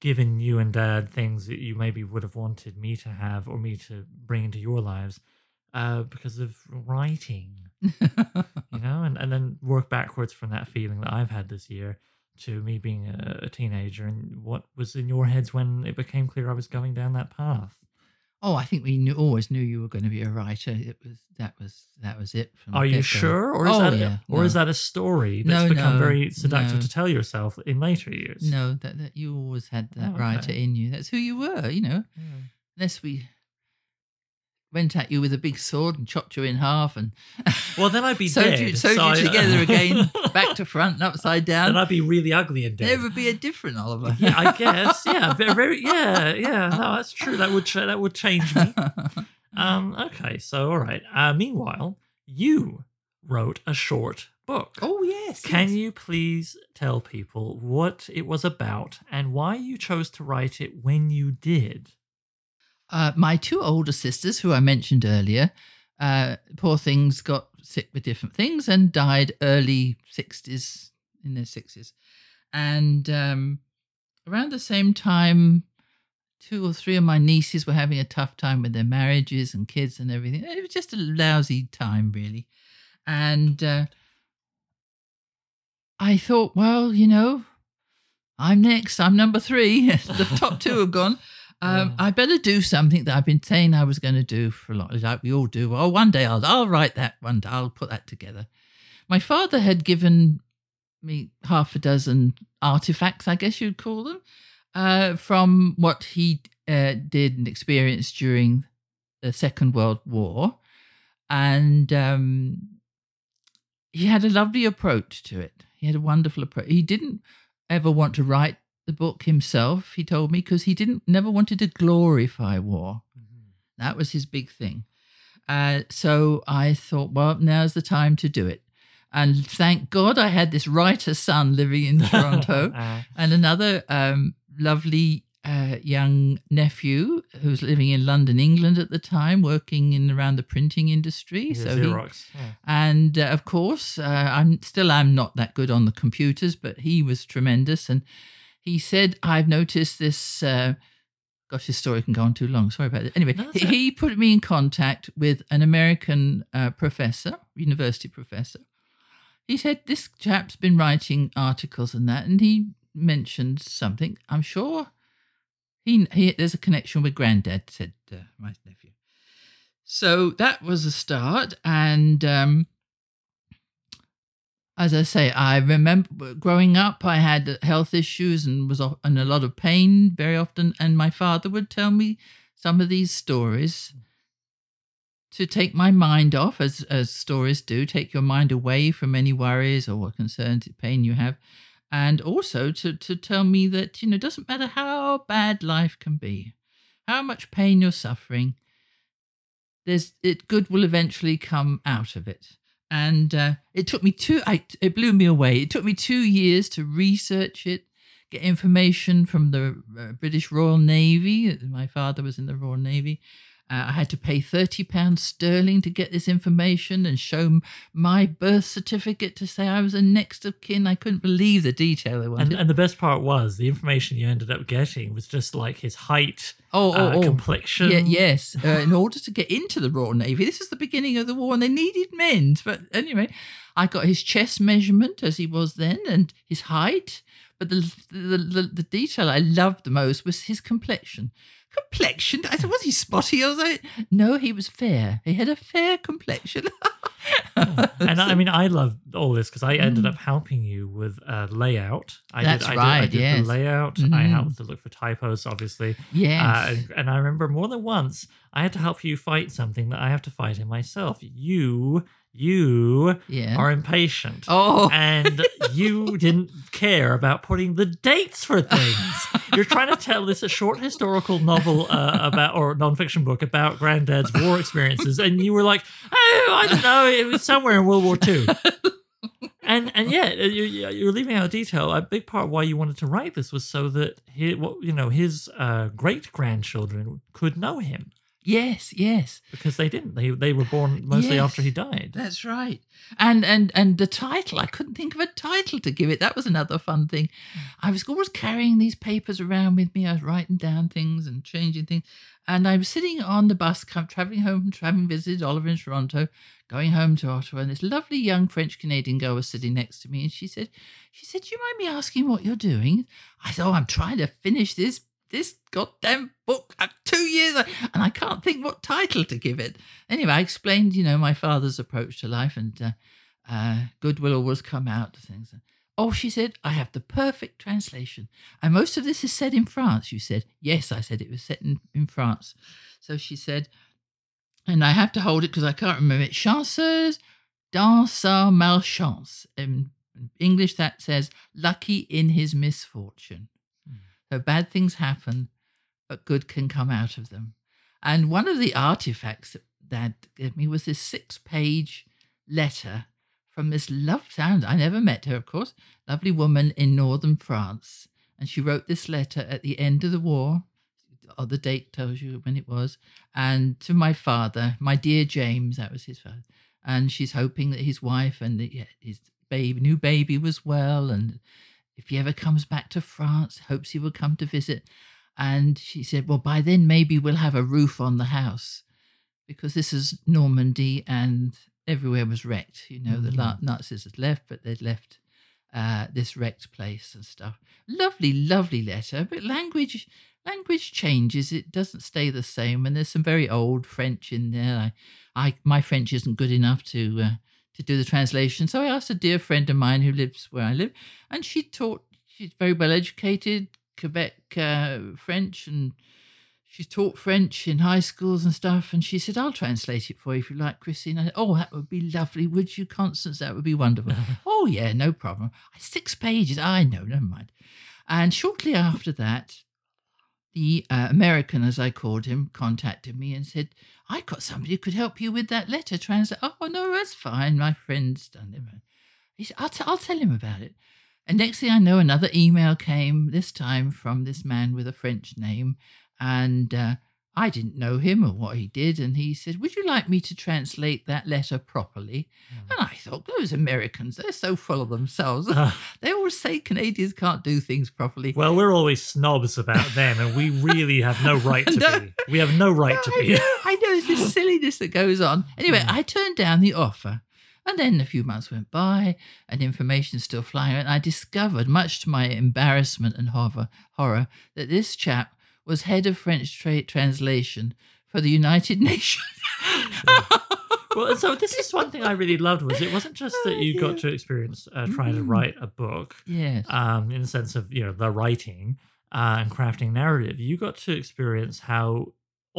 given you and dad things that you maybe would have wanted me to have or me to bring into your lives uh, because of writing you know, and, and then work backwards from that feeling that I've had this year to me being a, a teenager and what was in your heads when it became clear I was going down that path. Oh, I think we knew, always knew you were going to be a writer. It was that was that was it. From Are you sure, or is Oh, that, yeah, or is that a story that's No, become no, very seductive no. to tell yourself in later years? No, that, that you always had that Oh, writer in you. That's who you were. You know, Yeah. unless we went at you with a big sword and chopped you in half and Well, then I'd be sewed dead. you, sewed so you together again, back to front and upside down. and. I'd be really ugly and dead. There would be a different Oliver. yeah, I guess. Yeah, very, very. Yeah, yeah. No, that's true. That would that would change me. Um, okay, so all right. Uh, meanwhile, you wrote a short book. Oh yes. Can yes. you please tell people what it was about and why you chose to write it when you did? Uh, my two older sisters, who I mentioned earlier, uh, poor things got sick with different things and died early 60s, in their 60s. And um, around the same time, two or three of my nieces were having a tough time with their marriages and kids and everything. It was just a lousy time, really. And uh, I thought, well, you know, I'm next. I'm number three. the top two have gone. Um. I better do something that I've been saying I was going to do for a lot, like we all do. Oh, one day I'll I'll write that one. Day, I'll put that together. My father had given me half a dozen artifacts, I guess you'd call them, uh, from what he uh, did and experienced during the Second World War, and um, he had a lovely approach to it. He had a wonderful approach. He didn't ever want to write the book himself. He told me because he didn't never wanted to glorify war. That was his big thing. Uh, so I thought, well, now's the time to do it. And thank God I had this writer son living in Toronto Uh, and another um, lovely uh, young nephew who was living in London, England at the time, working in around the printing industry. yeah, so he, yeah. and uh, of course, uh, I'm still I'm not that good on the computers, but he was tremendous. And he said, "I've noticed this." Uh, gosh, this story can go on too long. Sorry about it. Anyway, No, he put me in contact with an American uh, professor, university professor. He said this chap's been writing articles and that, and he mentioned something. I'm sure he, he there's a connection with Granddad," said uh, my nephew. So that was a start, and um, as I say, I remember growing up, I had health issues and was in a lot of pain very often. And my father would tell me some of these stories to take my mind off, as as stories do, take your mind away from any worries or concerns, pain you have, and also to to tell me that you know it doesn't matter how bad life can be, how much pain you're suffering. There's it good will eventually come out of it and uh, it took me two I, it blew me away. It took me two years to research it get information from the uh, british royal navy. My father was in the royal navy uh, i had to pay 30 pounds sterling to get this information and show my birth certificate to say i was a next of kin i couldn't believe the detail they wanted And, and the best part was the information you ended up getting was just like his height, oh uh, oh, oh. complexion. Yeah, yes. Uh, in order to get into the Royal Navy, this is the beginning of the war, and they needed men. But anyway, I got his chest measurement as he was then, and his height. But the the, the, the detail I loved the most was his complexion. Complexion? I said, was he spotty? I was like, no, he was fair. He had a fair complexion. and I mean, I love all this because I ended up helping you with uh, layout. I Mm. That's did, I did, I right, did yes. the layout. I Mhm. helped to look for typos, obviously. yes. Uh, and, and I remember more than once I had to help you fight something that I have to fight in myself. You, you yeah. are impatient. oh. and you didn't care about putting the dates for things. You're trying to tell this a short historical novel uh, about or nonfiction book about Granddad's war experiences, and you were like, "Oh, I don't know, it was somewhere in World War II." And and yeah, you you're leaving out a detail. A big part why you wanted to write this was so that his, what you know his uh, great grandchildren could know him yes, yes. because they didn't. They they were born mostly Yes. after he died. That's right. And and and the title, I couldn't think of a title to give it. That was another fun thing. I was always carrying these papers around with me. I was writing down things and changing things. And I was sitting on the bus, traveling home, having visited Oliver in Toronto, going home to Ottawa, and this lovely young French Canadian girl was sitting next to me, and she said, "She said, do you mind me asking what you're doing?" I said, "Oh, I'm trying to finish this this goddamn book. I've two years, and I can't think what title to give it." Anyway, I explained, you know, my father's approach to life, and uh, uh, good will always come out things. Oh, she said, I have the perfect translation. And most of this is said in France, you said. Yes, I said it was set in, in France. So she said, and I have to hold it because I can't remember it. Chanceuse dans sa malchance. In English, that says, lucky in his misfortune. So bad things happen, but good can come out of them. And one of the artifacts that Dad gave me was this six page letter from this love sound. I never met her, of course. Lovely woman in northern France. And she wrote this letter at the end of the war. Or the date tells you when it was. And to my father, my dear James, that was his father. And she's hoping that his wife and the, his baby, new baby was well. And if he ever comes back to France, hopes he will come to visit. And she said, Well, by then maybe we'll have a roof on the house because this is Normandy and everywhere was wrecked. You know, the Mhm. Nazis had left, but they'd left uh, this wrecked place and stuff. Lovely, lovely letter, but language language changes. It doesn't stay the same, and there's some very old French in there. I, I my French isn't good enough to uh, to do the translation, so I asked a dear friend of mine who lives where I live, and she taught. She's very well educated, Quebec uh, French, and she's taught French in high schools and stuff. And she said, "I'll translate it for you if you like, Christine." I said, "Oh, that would be lovely. Would you, Constance? That would be wonderful." oh yeah, no problem. Six pages. I know, never mind. And shortly after that, the uh, American, as I called him, contacted me and said, I got somebody who could help you with that letter translate. Oh, no, that's fine. My friend's done it. He said, I'll, t- I'll tell him about it. And next thing I know, another email came, this time from this man with a French name. And uh, I didn't know him or what he did. And he said, Would you like me to translate that letter properly? Hmm. And I thought, those Americans, they're so full of themselves. Ah. they always say Canadians can't do things properly. well, we're always snobs about them, and we really have no right to No. Uh, be. We have no right No, to I be. know, I know it's this silliness that goes on. Anyway, Mm. I turned down the offer. And then a few months went by, and information still flying. And I discovered, much to my embarrassment and horror, horror that this chap was head of French tra- translation for the United Nations. well, so this is one thing I really loved was it wasn't just that you got to experience uh, trying to Mm. write a book, yes. um, in the sense of you know the writing uh, and crafting narrative. You got to experience how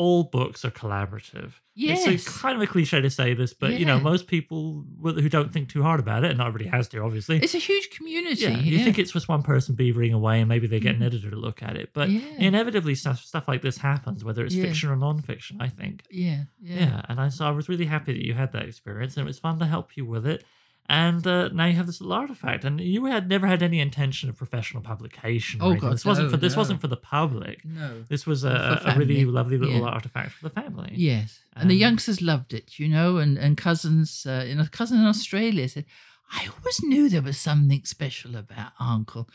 all books are collaborative. yes. It's kind of a cliche to say this, but you know most people who don't think too hard about it, and not everybody has to, obviously. it's a huge community. yeah, you yeah. think it's just one person beavering away, and maybe they get an Mhm. editor to look at it. But Yeah. inevitably, stuff stuff like this happens, whether it's Yeah. fiction or non-fiction. I think. Yeah, yeah. Yeah, and I so I was really happy that you had that experience, and it was fun to help you with it. And uh, now you have this little artifact, and you had never had any intention of professional publication. Oh. God, this wasn't no, for this no. wasn't for the public. No. This was a, a really lovely little yeah. artifact for the family. Yes, and the Um, youngsters loved it, you know, and and cousins, uh, you know, a cousin in Australia said, "I always knew there was something special about Uncle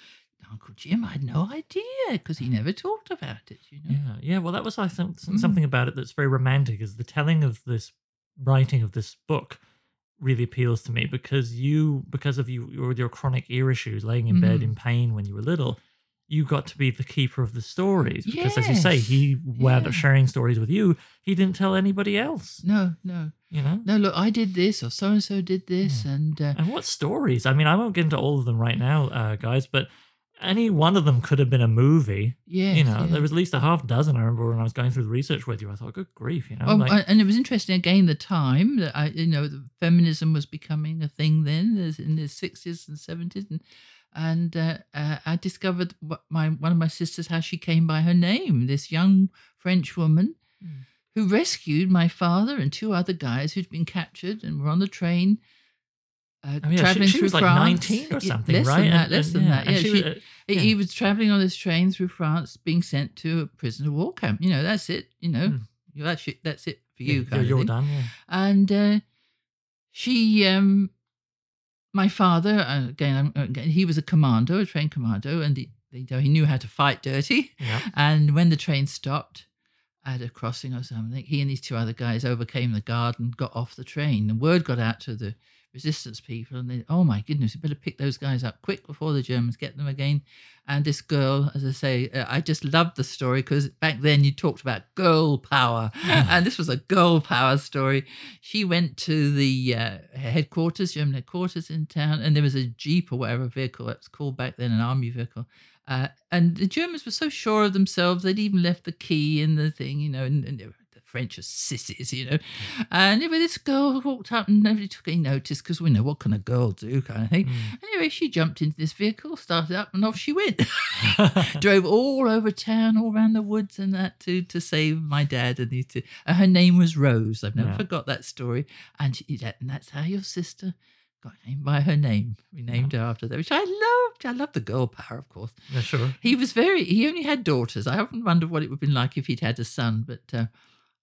Uncle Jim. I had no idea because he never talked about it, you know." Yeah, yeah. Well, that was I think Mm. something about it that's very romantic. Is the telling of this writing of this book really appeals to me because you, because of you, your, your chronic ear issues, laying in bed Mhm. in pain when you were little, you got to be the keeper of the stories. Because as you say, he wound up sharing stories with you. He didn't tell anybody else. No, no, You know. no. Look, I did this, or so and so did this, and uh, And what stories? I mean, I won't get into all of them right now, uh, guys, but any one of them could have been a movie. yeah, you know, yeah. there was at least a half dozen. I remember when I was going through the research with you. I thought, good grief, you know, Oh, like, and- and it was interesting again the time that I, you know, the feminism was becoming a thing then, in the sixties and seventies, and and uh, uh, I discovered what my one of my sisters how she came by her name. This young French woman Hmm. who rescued my father and two other guys who'd been captured and were on the train. Uh, Oh, yeah, she- traveling she, through was like 19 or Yeah, something, less right? Than that, And- less and- than that. Yeah, she she, was, uh, he- yeah. he was traveling on this train through France, being sent to a prisoner of war camp. You know, that's it. You know, Hmm. that's it. That's it for yeah, you. you're, of you're done. Yeah. And uh, she, um, my father, uh, again, again, he was a commando, a train commando, and he, he he knew how to fight dirty. Yeah. And when the train stopped at a crossing or something, he and these two other guys overcame the guard and got off the train. The word got out to the resistance people, and they, oh my goodness, we better pick those guys up quick before the Germans get them again. And this girl, as I say, uh, I just loved the story because back then you talked about girl power, and this was a girl power story. She went to the uh, headquarters, German headquarters in town, and there was a jeep or whatever vehicle it was called back then, an army vehicle. Uh, and the Germans were so sure of themselves, they'd even left the key in the thing, you know, and, and they were- the French are sissies, you know. And anyway, this girl walked up and nobody took any notice because we know what can a girl do, kind of thing. Mm. Anyway, she jumped into this vehicle, started up, and off she went. Drove all over town, all around the woods and that to to save my dad and these two. And her name was Rose. I've never Yeah. forgot that story. And, she, and that's how your sister got named by her name. We named her after that, which I loved. I loved the girl power, of course. Yeah, sure. He was very. He only had daughters. I often wondered what it would have been like if he'd had a son. But uh,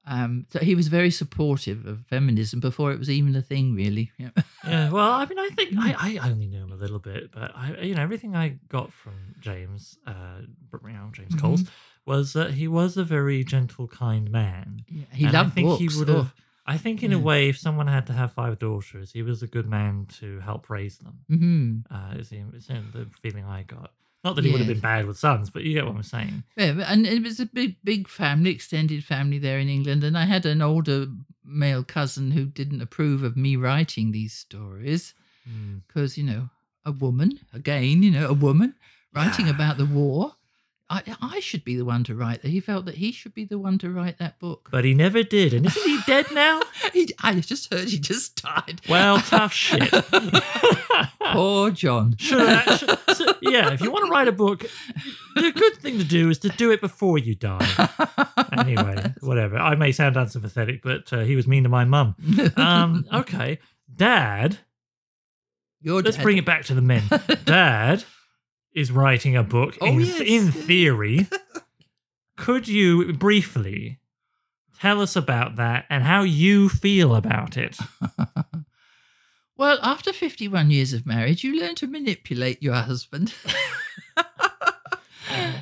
um, so he was very supportive of feminism before it was even a thing, really. Yeah. Yeah, well, I mean, I think I, I only knew him a little bit, but I, you know, everything I got from James, uh, you know, James Coles, was that he was a very gentle, kind man. Yeah, he And loved I think books. he would oh. have. I think, in a way, if someone had to have five daughters, he was a good man to help raise them. Mhm. Uh, is the, is the feeling I got. Not that he would have been bad with sons, but you get what I'm saying. Yeah, and it was a big, big family, extended family there in England. And I had an older male cousin who didn't approve of me writing these stories Mm. because, you know, a woman, again, you know, a woman writing about the war. I, I should be the one to write that. He felt that he should be the one to write that book. But he never did. And isn't he dead now? He, I just heard he just died. Well, tough shit. Poor John. Should actually, so, yeah, if you want to write a book, the good thing to do is to do it before you die. Anyway, whatever. I may sound unsympathetic, but uh, he was mean to my mum. Um, okay, Dad. Your Let's dad- bring it back to the men. Dad is writing a book. Oh, in, yes. in theory, could you briefly tell us about that and how you feel about it? well, after 51 years of marriage, you learn to manipulate your husband.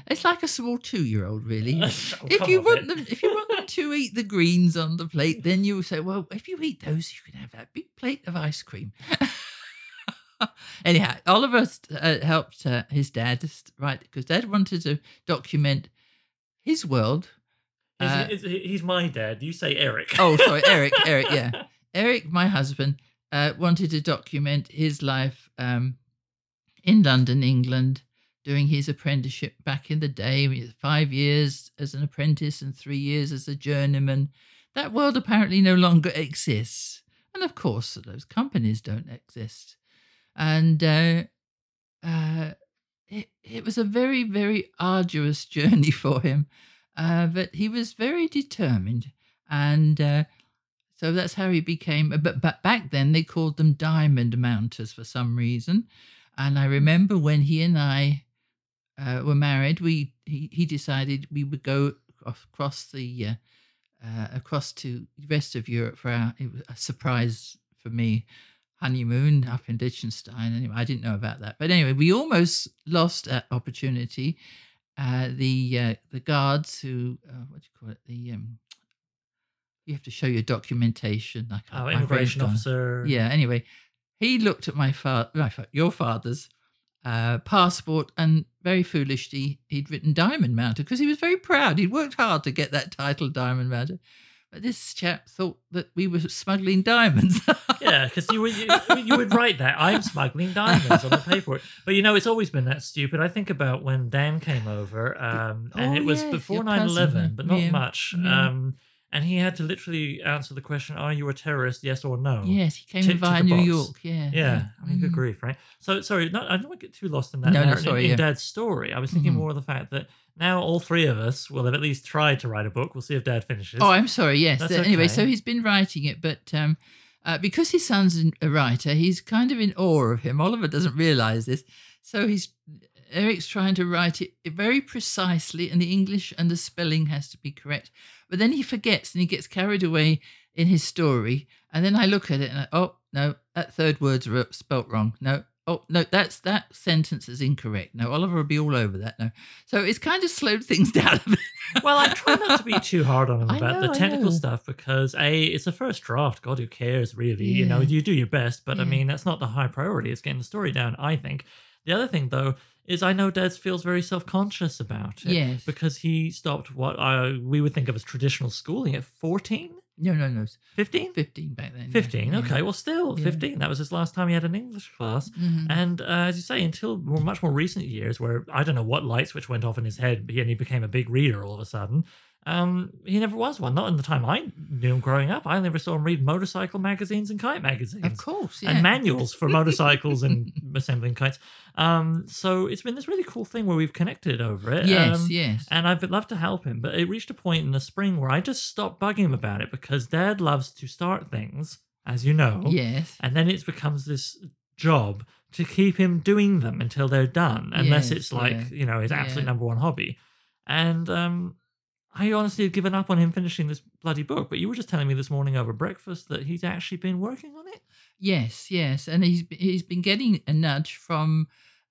it's like a small two-year-old, really. Oh, if you want it. them, if you want them to eat the greens on the plate, then you say, "Well, if you eat those, you can have that big plate of ice cream." Anyhow, Oliver uh, helped uh, his dad write because Dad wanted to document his world. Uh, is- he's my dad. You say Eric. Oh, sorry, Eric. Eric, yeah. Eric, my husband, uh, wanted to document his life um, in London, England, doing his apprenticeship back in the day. Five years as an apprentice and three years as a journeyman. That world apparently no longer exists. And of course, those companies don't exist. And uh, uh, it, it was a very, very arduous journey for him. Uh, but he was very determined. And uh, so that's how he became. But, but back then, they called them diamond mounters for some reason. And I remember when he and I uh, were married, we he, he decided we would go across the uh, uh, across to the rest of Europe for our it was a surprise for me honeymoon up in Liechtenstein. Anyway, I didn't know about that, but anyway, we almost lost that opportunity. Uh, the uh, the guards who uh, what do you call it the um, you have to show your documentation. Can't, Oh, immigration officer. Yeah. Anyway, he looked at my father, my fa- your father's uh, passport, and very foolishly, he'd written Diamond Mounter because he was very proud. He'd worked hard to get that title, Diamond Mounter. But this chap thought that we were smuggling diamonds. Yeah, because you would you, you would write that I'm smuggling diamonds on the paperwork, but you know it's always been that stupid. I think about when Dan came over, um, and Oh, it was yes, before your 9 11, but not yeah, much. yeah. Um, and he had to literally answer the question, "Are you a terrorist? Yes or no?" yes, he came Tick via New box. York. Yeah. Yeah, I mean, good Mhm. grief, right? So, sorry, no, I don't want to get too lost in that No, no, sorry, in yeah. Dad's story. I was thinking Mhm. more of the fact that now all three of us will have at least tried to write a book. We'll see if Dad finishes. Oh, I'm sorry. Yes. That's Anyway, so he's been writing it, but um, uh, because his son's a writer, he's kind of in awe of him. Oliver doesn't realize this, so he's Eric's trying to write it very precisely, and the English and the spelling has to be correct. But then he forgets and he gets carried away in his story. And then I look at it and I, oh no, that third word's spelt wrong. No. Oh no, that's that sentence is incorrect. No, Oliver will be all over that. No, so it's kind of slowed things down a bit. well, I try not to be too hard on him about know, the technical stuff because a it's a first draft. God, who cares really? You know, you do your best, but I mean that's not the high priority. It's getting the story down. I think. The other thing though is I know Dad feels very self conscious about it. Yes. Because he stopped what I we would think of as traditional schooling at 14, No, no, no. 15? 15 back then. 15. Yeah. Okay, well, still Yeah. 15. That was his last time he had an English class. Mhm. And uh, as you say, until more, much more recent years, where I don't know what light switch went off in his head, but he, and he became a big reader all of a sudden. Um, he never was one. Not in the time I knew him growing up. I never saw him read motorcycle magazines and kite magazines Of course, yeah. and manuals for motorcycles and assembling kites. Um, so it's been this really cool thing where we've connected over it. Yes, Um, yes. and I've loved to help him, but it reached a point in the spring where I just stopped bugging him about it because Dad loves to start things as you know. Yes. And then it becomes this job to keep him doing them until they're done, unless Yes, it's like, yeah, you know, his absolute yeah. number one hobby. And um, I honestly had given up on him finishing this bloody book, but you were just telling me this morning over breakfast that he's actually been working on it. Yes, yes, and he's he's been getting a nudge from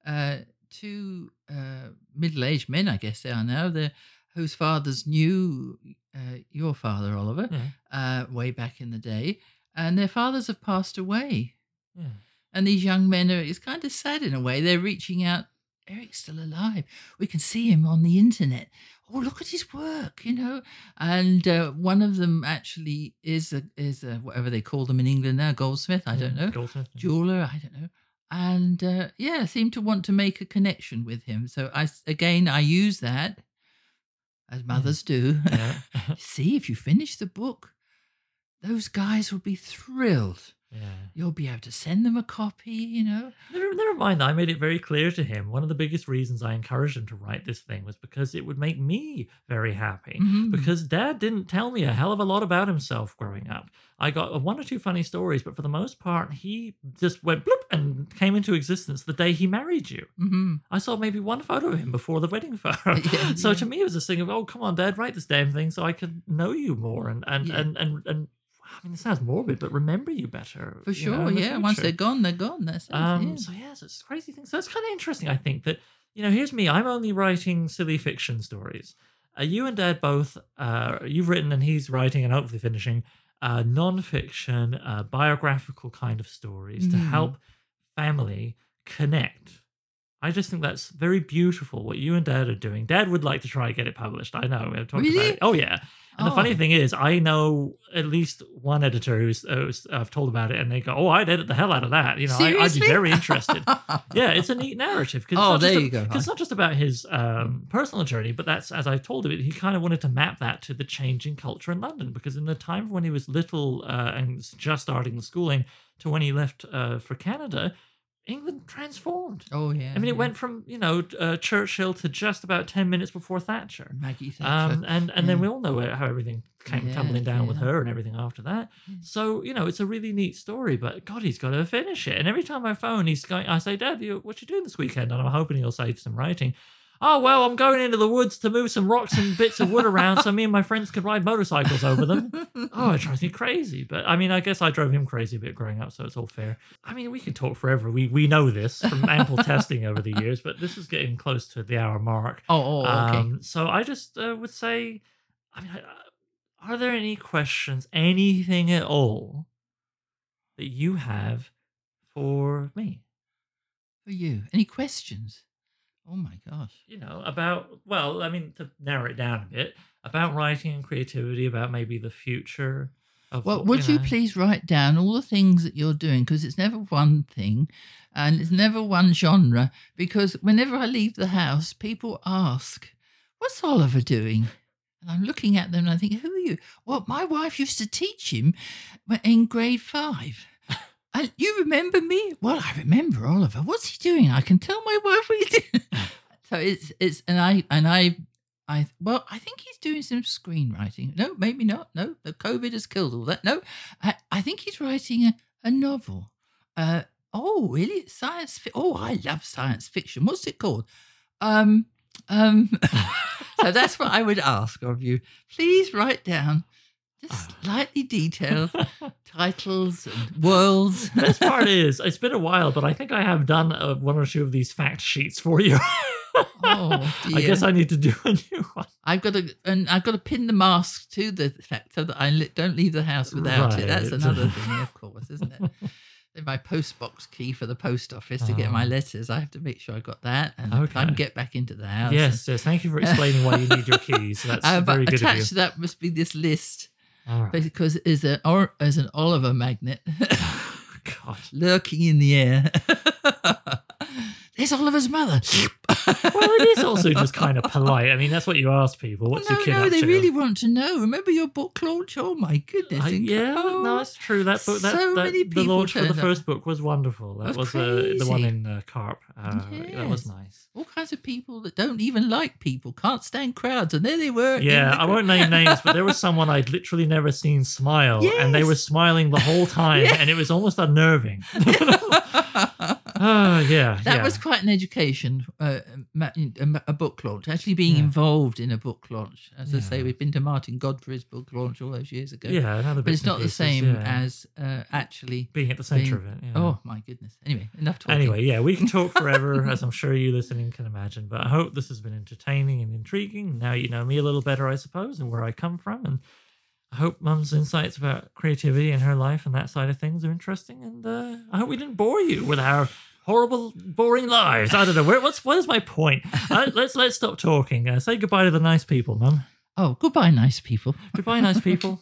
uh, two uh, middle-aged men, I guess they are now, the whose fathers knew uh, your father, Oliver, Yeah. uh, way back in the day, and their fathers have passed away. Yeah. And these young men are, it's kind of sad in a way. They're reaching out. Eric's still alive. We can see him on the internet. Oh, look at his work, you know. And uh, one of them actually is a, is a, whatever they call them in England now, goldsmith. I don't know, Goldsmith. yeah. jeweler. I don't know. And uh, yeah, seem to want to make a connection with him. So i again, I use that as mothers do. Yeah. see if you finish the book, those guys will be thrilled. Yeah. You'll be able to send them a copy, you know. Never, never mind. I made it very clear to him. One of the biggest reasons I encouraged him to write this thing was because it would make me very happy. Mhm. Because dad didn't tell me a hell of a lot about himself growing up. I got one or two funny stories, but for the most part, he just went bloop and came into existence the day he married you. Mhm. I saw maybe one photo of him before the wedding photo. Yeah, so yeah. to me, it was a thing of, oh, come on, dad, write this damn thing so I can know you more and and Yeah. and, and and I mean, it sounds morbid, but remember you better. For you sure, know, in the yeah. Once they're gone, they're gone. That's it. Um, yeah. So yes, it's a crazy thing. So it's kind of interesting. I think that you know, here's me. I'm only writing silly fiction stories. Uh, you and Dad both. Uh, you've written and he's writing and hopefully finishing uh, non-fiction, uh, biographical kind of stories to Mhm. help family connect. I just think that's very beautiful what you and Dad are doing. Dad would like to try and get it published. I know. Talked about Really? it. Oh yeah. And the funny Oh. thing is, I know at least one editor who's, uh, who's I've told about it, and they go, "Oh, I'd edit the hell out of that." You know, I, I'd be very interested. yeah, it's a neat narrative. Cause Oh, there you go. Because it's not just about his um, personal journey, but that's as I told him, he kind of wanted to map that to the changing culture in London. Because in the time when he was little uh, and just starting the schooling to when he left uh, for Canada, England transformed. oh yeah. I mean, it yeah. went from you know uh, Churchill to just about ten minutes before Thatcher. Maggie Thatcher. Um, and and then we all know how everything came Yeah, tumbling down with her and everything after that. Mm. So you know, it's a really neat story. But God, he's got to finish it. And every time I phone, he's going. I say, Dad, you, what you doing this weekend? And I'm hoping he'll say some writing. Oh well, I'm going into the woods to move some rocks and bits of wood around so me and my friends can ride motorcycles over them. Oh, it drives me crazy. But I mean, I guess I drove him crazy a bit growing up, so it's all fair. I mean, we could talk forever. We we know this from ample testing over the years, but this is getting close to the hour mark. oh, oh, okay. Um, so I just uh, would say, I mean, uh, are there any questions, anything at all, that you have for me? For you, any questions? Oh my gosh. You know, about, well, I mean, to narrow it down a bit, about writing and creativity, about maybe the future of. Well, would you know. please write down all the things that you're doing? Because it's never one thing and it's never one genre. Because whenever I leave the house, people ask, What's Oliver doing? And I'm looking at them and I think, Who are you? Well, my wife used to teach him in grade five. And you remember me? Well, I remember Oliver. What's he doing? I can tell my wife what he's doing. so it's it's and I and I I well, I think he's doing some screenwriting. No, maybe not. No, the COVID has killed all that. No, I, I think he's writing a, a novel. Uh, oh, really? Science? Fi- oh, I love science fiction. What's it called? Um, um. so that's what I would ask of you. Please write down just slightly detailed titles and worlds. Best part is, it's been a while, but I think I have done uh, one or two of these fact sheets for you. Oh, dear. I guess. I need to do a new one. I've got to, and I've got to pin the mask to the fact so that I li- don't leave the house without it. That's another thing, of course, isn't it? My postbox key for the post office to get my Oh. letters. I have to make sure I got that, and I can get back into the house. Yes, yes. Thank you for explaining why you need your keys. That's Uh, very good of you. attached to that must be this list, right. because is an or as an Oliver magnet God. lurking in the air. It's Oliver's mother. well, it is also just kind of polite. I mean, that's what you ask people. What's no, your kid no, up they to? really want to know. Remember your book launch? Oh my goodness! I- yeah, Oh, no, it's true. That book, that, so that many the launch for the up. first book was wonderful. That was That's uh, the one in uh, Carp. Uh, That was nice. all kinds of people that don't even like people, can't stand crowds, and there they were. Yeah, the I won't name names, but there was someone I'd literally never seen smile, and they were smiling the whole time, Yeah. and it was almost unnerving. Ah, yeah, That yeah. was quite an education, uh, a, book launch. Actually, being Yeah. involved in a book launch. As I say, we've been to Martin Godfrey's book launch all those years ago. yeah, another but it's not the same as uh, actually. being at the center of it. Yeah. Oh my goodness! Anyway, enough talking. Anyway, yeah, we can talk forever, as I'm sure you listening can imagine. But I hope this has been entertaining and intriguing. Now you know me a little better, I suppose, and where I come from. And I hope Mum's insights about creativity in her life and that side of things are interesting. And uh, I hope we didn't bore you with our horrible, boring lives. I don't know. Where, what's what is my point? Uh, let's let's stop talking. Uh, say goodbye to the nice people, Mum. Oh, goodbye, nice people. Goodbye, nice people.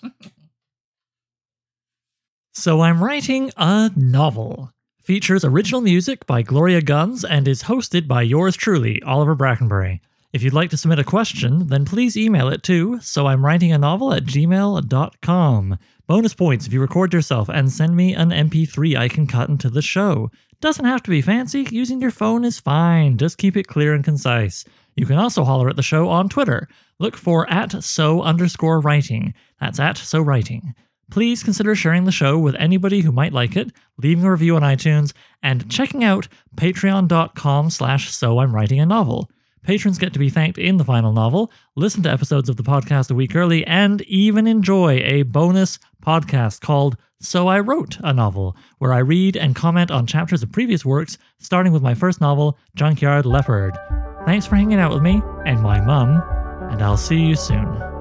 So I'm writing a novel. Features original music by Gloria Guns and is hosted by yours truly, Oliver Brackenbury. If you'd like to submit a question, then please email it to so I'm writing a novel at gmail.com. Bonus points if you record yourself and send me an MP3 I can cut into the show. Doesn't have to be fancy, using your phone is fine, just keep it clear and concise. You can also holler at the show on Twitter. Look for at so underscore writing. That's at so writing. Please consider sharing the show with anybody who might like it, leaving a review on iTunes, and checking out patreon.com slash so I'm writing a novel. Patrons get to be thanked in the final novel, listen to episodes of the podcast a week early, and even enjoy a bonus podcast called So I Wrote a Novel, where I read and comment on chapters of previous works, starting with my first novel, Junkyard Leopard. Thanks for hanging out with me and my mum, and I'll see you soon.